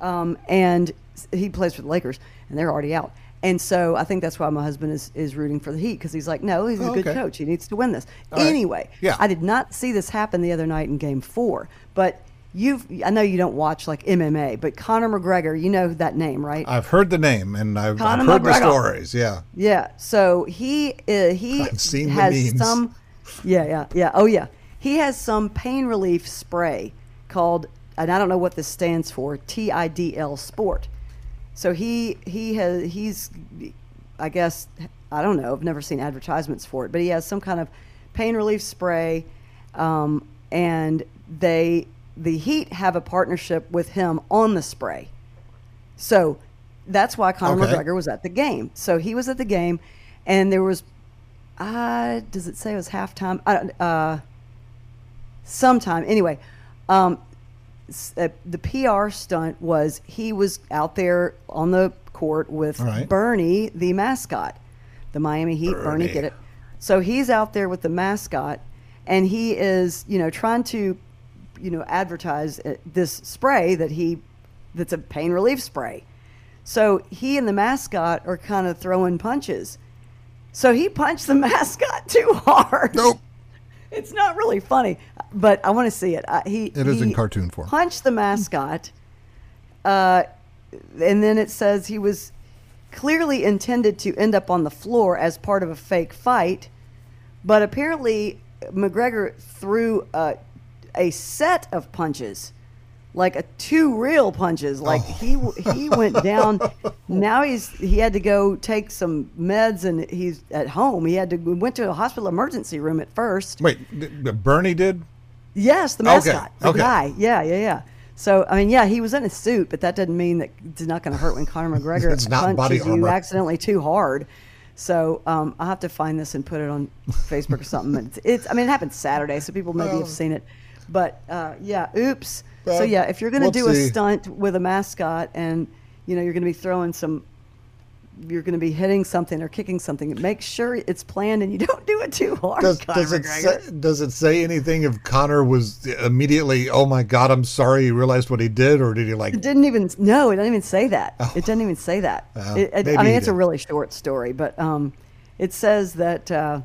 um, and he plays for the Lakers, and they're already out. And so I think that's why my husband is, is rooting for the Heat because he's like, no, he's a Oh, good okay. coach. He needs to win this. All right. Anyway, Yeah. I did not see this happen the other night in Game Four, but you've I know you don't watch like MMA, but Conor McGregor, you know that name, right? I've heard the name and I've, I've heard the stories. Yeah. Yeah. So he uh, he I've seen the has some. Yeah, yeah, yeah. Oh, yeah. He has some pain relief spray called, and I don't know what this stands for. T I D L Sport. So he he has he's, I guess I don't know. I've never seen advertisements for it, but he has some kind of pain relief spray, um, and they the Heat have a partnership with him on the spray. So that's why Conor Okay. McGregor was at the game. So he was at the game, and there was, uh, does it say it was halftime? Don't, uh, sometime. Anyway, um, uh, the PR stunt was he was out there on the court with right. Bernie, the mascot, the Miami Heat. Bernie, Bernie. get it? So he's out there with the mascot, and he is, you know, trying to, you know, advertise uh, this spray that he, that's a pain relief spray. So he and the mascot are kind of throwing punches. So he punched the mascot too hard. Nope. It's not really funny, but I want to see it. Uh, he It is in cartoon form. Punched the mascot, uh, and then it says he was clearly intended to end up on the floor as part of a fake fight, but apparently McGregor threw uh, a set of punches like a two real punches. Like he he went down. Now he's he had to go take some meds and he's at home. He had to we went to a hospital emergency room at first. Wait, Bernie did? Yes, the Okay, mascot, the okay. guy. Yeah, yeah, yeah. So I mean, yeah, he was in a suit, but that doesn't mean that it's not going to hurt when Conor McGregor It's not punches you accidentally too hard. So um, I'll have to find this and put it on Facebook or something. It's, it's I mean, it happened Saturday, so people maybe Well- have seen it. But uh, yeah, oops. so yeah, if you're going to do a stunt with a mascot and you know you're going to be throwing some you're going to be hitting something or kicking something. Make sure it's planned and you don't do it too hard. Does, does it say, does it say anything if Conor was immediately, oh my God, I'm sorry, he realized what he did, or did he like? It didn't even no, it didn't even say that. It didn't even say that. Well, It- it- I mean, it's a really short story, but um, it says that uh,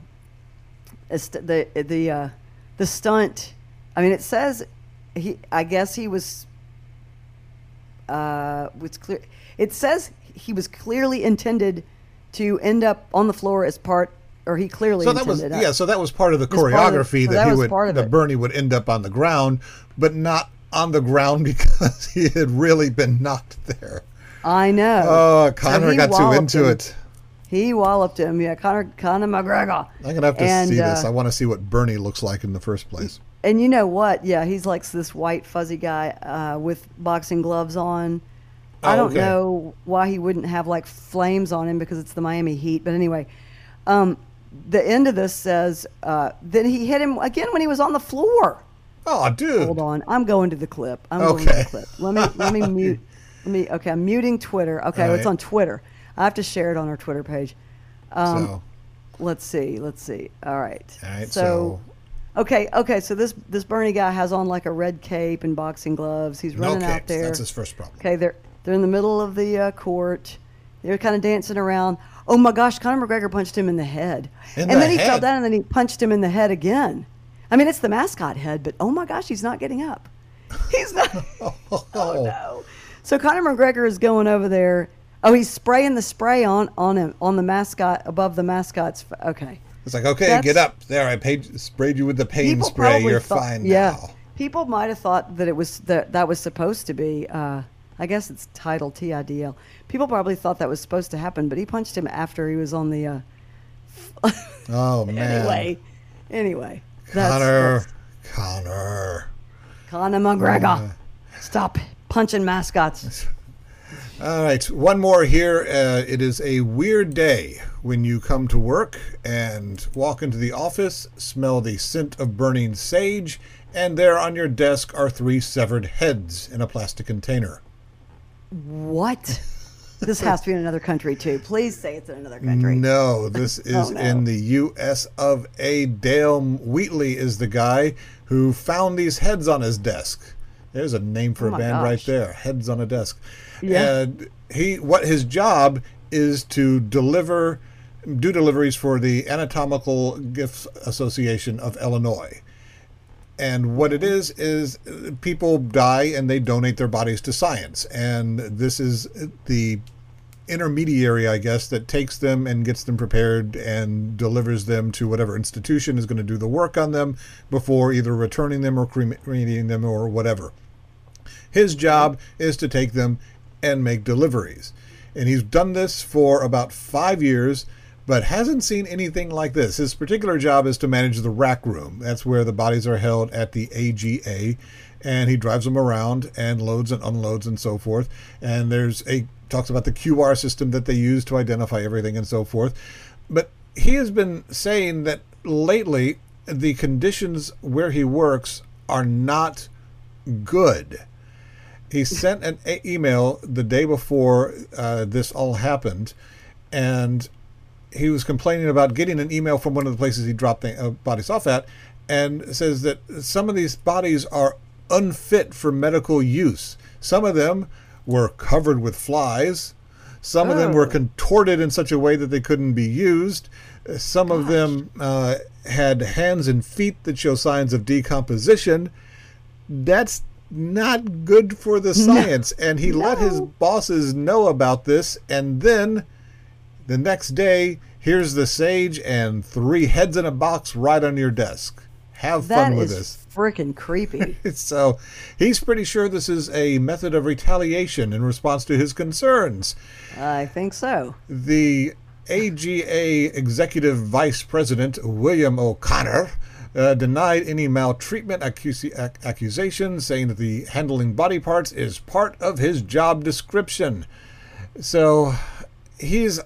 the the uh, the stunt. I mean, it says he. I guess he was. Uh, was clear. It says he was clearly intended to end up on the floor as part, or he clearly So that was intended. yeah. So that was part of the of choreography so that, that he would of that. Bernie would end up on the ground, but not on the ground because he had really been knocked there. I know. Oh, So Conor he got too into him. it. He walloped him. Yeah, Conor Conor McGregor. I'm gonna have to And, see this. uh, I want to see what Bernie looks like in the first place. And you know what? Yeah, he's like this white fuzzy guy uh, with boxing gloves on. I Oh, don't okay. know why he wouldn't have like flames on him because it's the Miami Heat. But anyway, um, the end of this says uh, then he hit him again when he was on the floor. Oh, dude. Hold on, I'm going to the clip. I'm going to Okay. the clip. Let me let me mute. Let me. Okay, I'm muting Twitter. Okay, All it's on Twitter. I have to share it on our Twitter page. Um, so, Let's see. Let's see. All right. all right. so So, Okay, okay. So this this Bernie guy has on like a red cape and boxing gloves. He's no running out there. That's his first problem. Okay, they're they're in the middle of the uh, court. They're kind of dancing around. Oh my gosh, In Conor McGregor punched him in the head, and the then he fell down, and then he punched him in the head again. I mean, it's the mascot head, but oh my gosh, he's not getting up. He's not. oh no. So Conor McGregor is going over there. Oh, he's spraying the spray on on him on the mascot above the mascot's. f- Okay. It's like, okay, That's- get up. There, I paid, sprayed you with the pain spray. You're thought- fine yeah, now. people might have thought that it was that that was supposed to be. Uh, I guess it's titled TIDL. People probably thought that was supposed to happen, but he punched him after he was on the. Uh, Oh man, anyway, anyway, that's, Conor, that's Connor. Conor McGregor. Stop punching mascots. All right, one more here. Uh, it is a weird day when you come to work and walk into the office, smell the scent of burning sage, and there on your desk are three severed heads in a plastic container. What? This has to be in another country too. Please say it's in another country. No, this oh, is Oh, no. in the U.S. of A. Dale Wheatley is the guy who found these heads on his desk. There's a name for Oh a band right there. Heads on a desk. Yeah. And he, what his job is to deliver, do deliveries for the Anatomical Gifts Association of Illinois. And what it is is people die and they donate their bodies to science, and this is the intermediary, I guess, that takes them and gets them prepared and delivers them to whatever institution is going to do the work on them before either returning them or cremating them or whatever. His job is to take them and make deliveries. And he's done this for about five years, but hasn't seen anything like this. His particular job is to manage the rack room. That's where the bodies are held at the AGA. And he drives them around and loads and unloads and so forth. And there's a talks about the QR system that they use to identify everything and so forth. But he has been saying that lately the conditions where he works are not good he sent an email the day before uh, this all happened, and he was complaining about getting an email from one of the places he dropped the uh, bodies off at, and says that some of these bodies are unfit for medical use. Some of them were covered with flies. Some of them were Oh. contorted in such a way that they couldn't be used. Some of them uh, had hands and feet that show signs of decomposition that's not good for the science. And he let his bosses know about this. And then the next day, here's the sage and three heads in a box right on your desk. Have That fun with is this. freaking creepy. So he's pretty sure this is a method of retaliation in response to his concerns. I think so. The AGA Executive Vice President William O'Connor uh, denied any maltreatment accusi- ac- accusations, saying that the handling body parts is part of his job description. So he's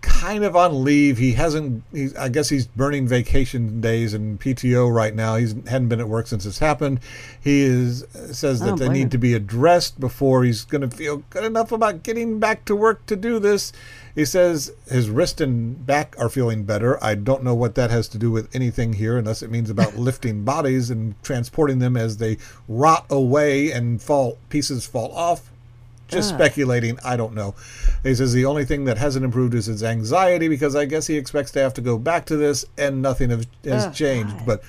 kind of on leave. He hasn't. He's, I guess he's burning vacation days and PTO right now. He's hadn't been at work since this happened. He is says that don't they need him. to be addressed before he's going to feel good enough about getting back to work to do this. He says his wrist and back are feeling better. I don't know what that has to do with anything here, unless it means about lifting bodies and transporting them as they rot away and fall pieces fall off. Just Ah. speculating. I don't know. He says the only thing that hasn't improved is his anxiety because I guess he expects to have to go back to this and nothing have, has Ugh, changed. God. But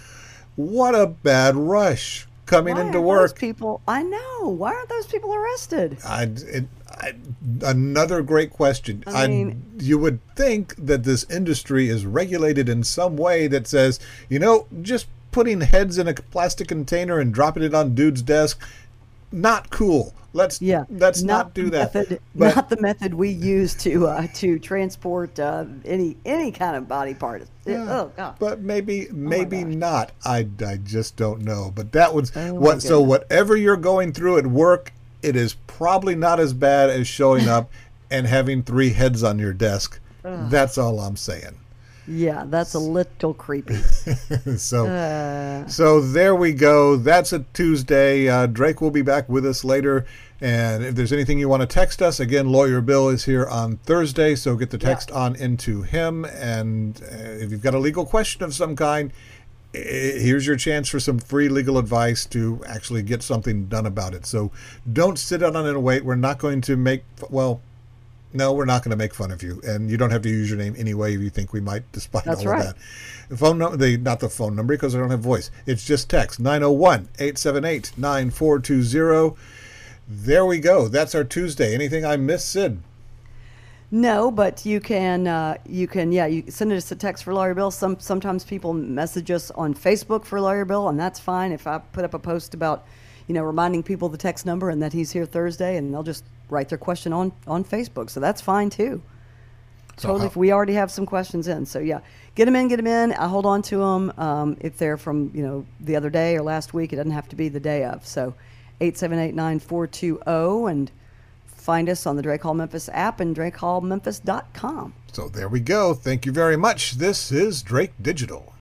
what a bad rush coming Why into work. Those people, I know. Why aren't those people arrested? I, it, I, another great question. I mean- you would think that this industry is regulated in some way that says, you know, just putting heads in a plastic container and dropping it on dude's desk, not cool. Let's Yeah, let's not, do that. Method, But- not the method we use to uh, to transport uh, any any kind of body part. Yeah, Oh God. But maybe maybe gosh. not. I, I just don't know. But that was Oh, what. So whatever you're going through at work, it is probably not as bad as showing up and having three heads on your desk. That's all I'm saying. Yeah, that's a little creepy. so Uh, so there we go. That's a Tuesday. Uh, Drake will be back with us later. And if there's anything you want to text us, again, Lawyer Bill is here on Thursday, so get the text on into him. And uh, if you've got a legal question of some kind, here's your chance for some free legal advice to actually get something done about it. So don't sit on it and wait. We're not going to make, well, no, we're not going to make fun of you, and you don't have to use your name anyway if you think we might, despite That's all right. of that. The phone number, the not the phone number because I don't have voice. It's just text 901-878-9420. There we go. That's our Tuesday. Anything I missed, Syd? no, but you can uh, you can yeah you send us a text for Lawyer Bill. Some sometimes people message us on Facebook for Lawyer Bill, and that's fine. If I put up a post about you know reminding people the text number and that he's here Thursday, and they'll just write their question on on Facebook, so that's fine too. So Totally. how- If we already have some questions in, so yeah, get them in, get them in. I hold on to them. Um, if they're from you know the other day or last week, it doesn't have to be the day of. So, eight seven eight nine four two zero, and find us on the Drake Hall Memphis app and DrakeHallMemphis.com. So there we go. Thank you very much. This is Drake Digital.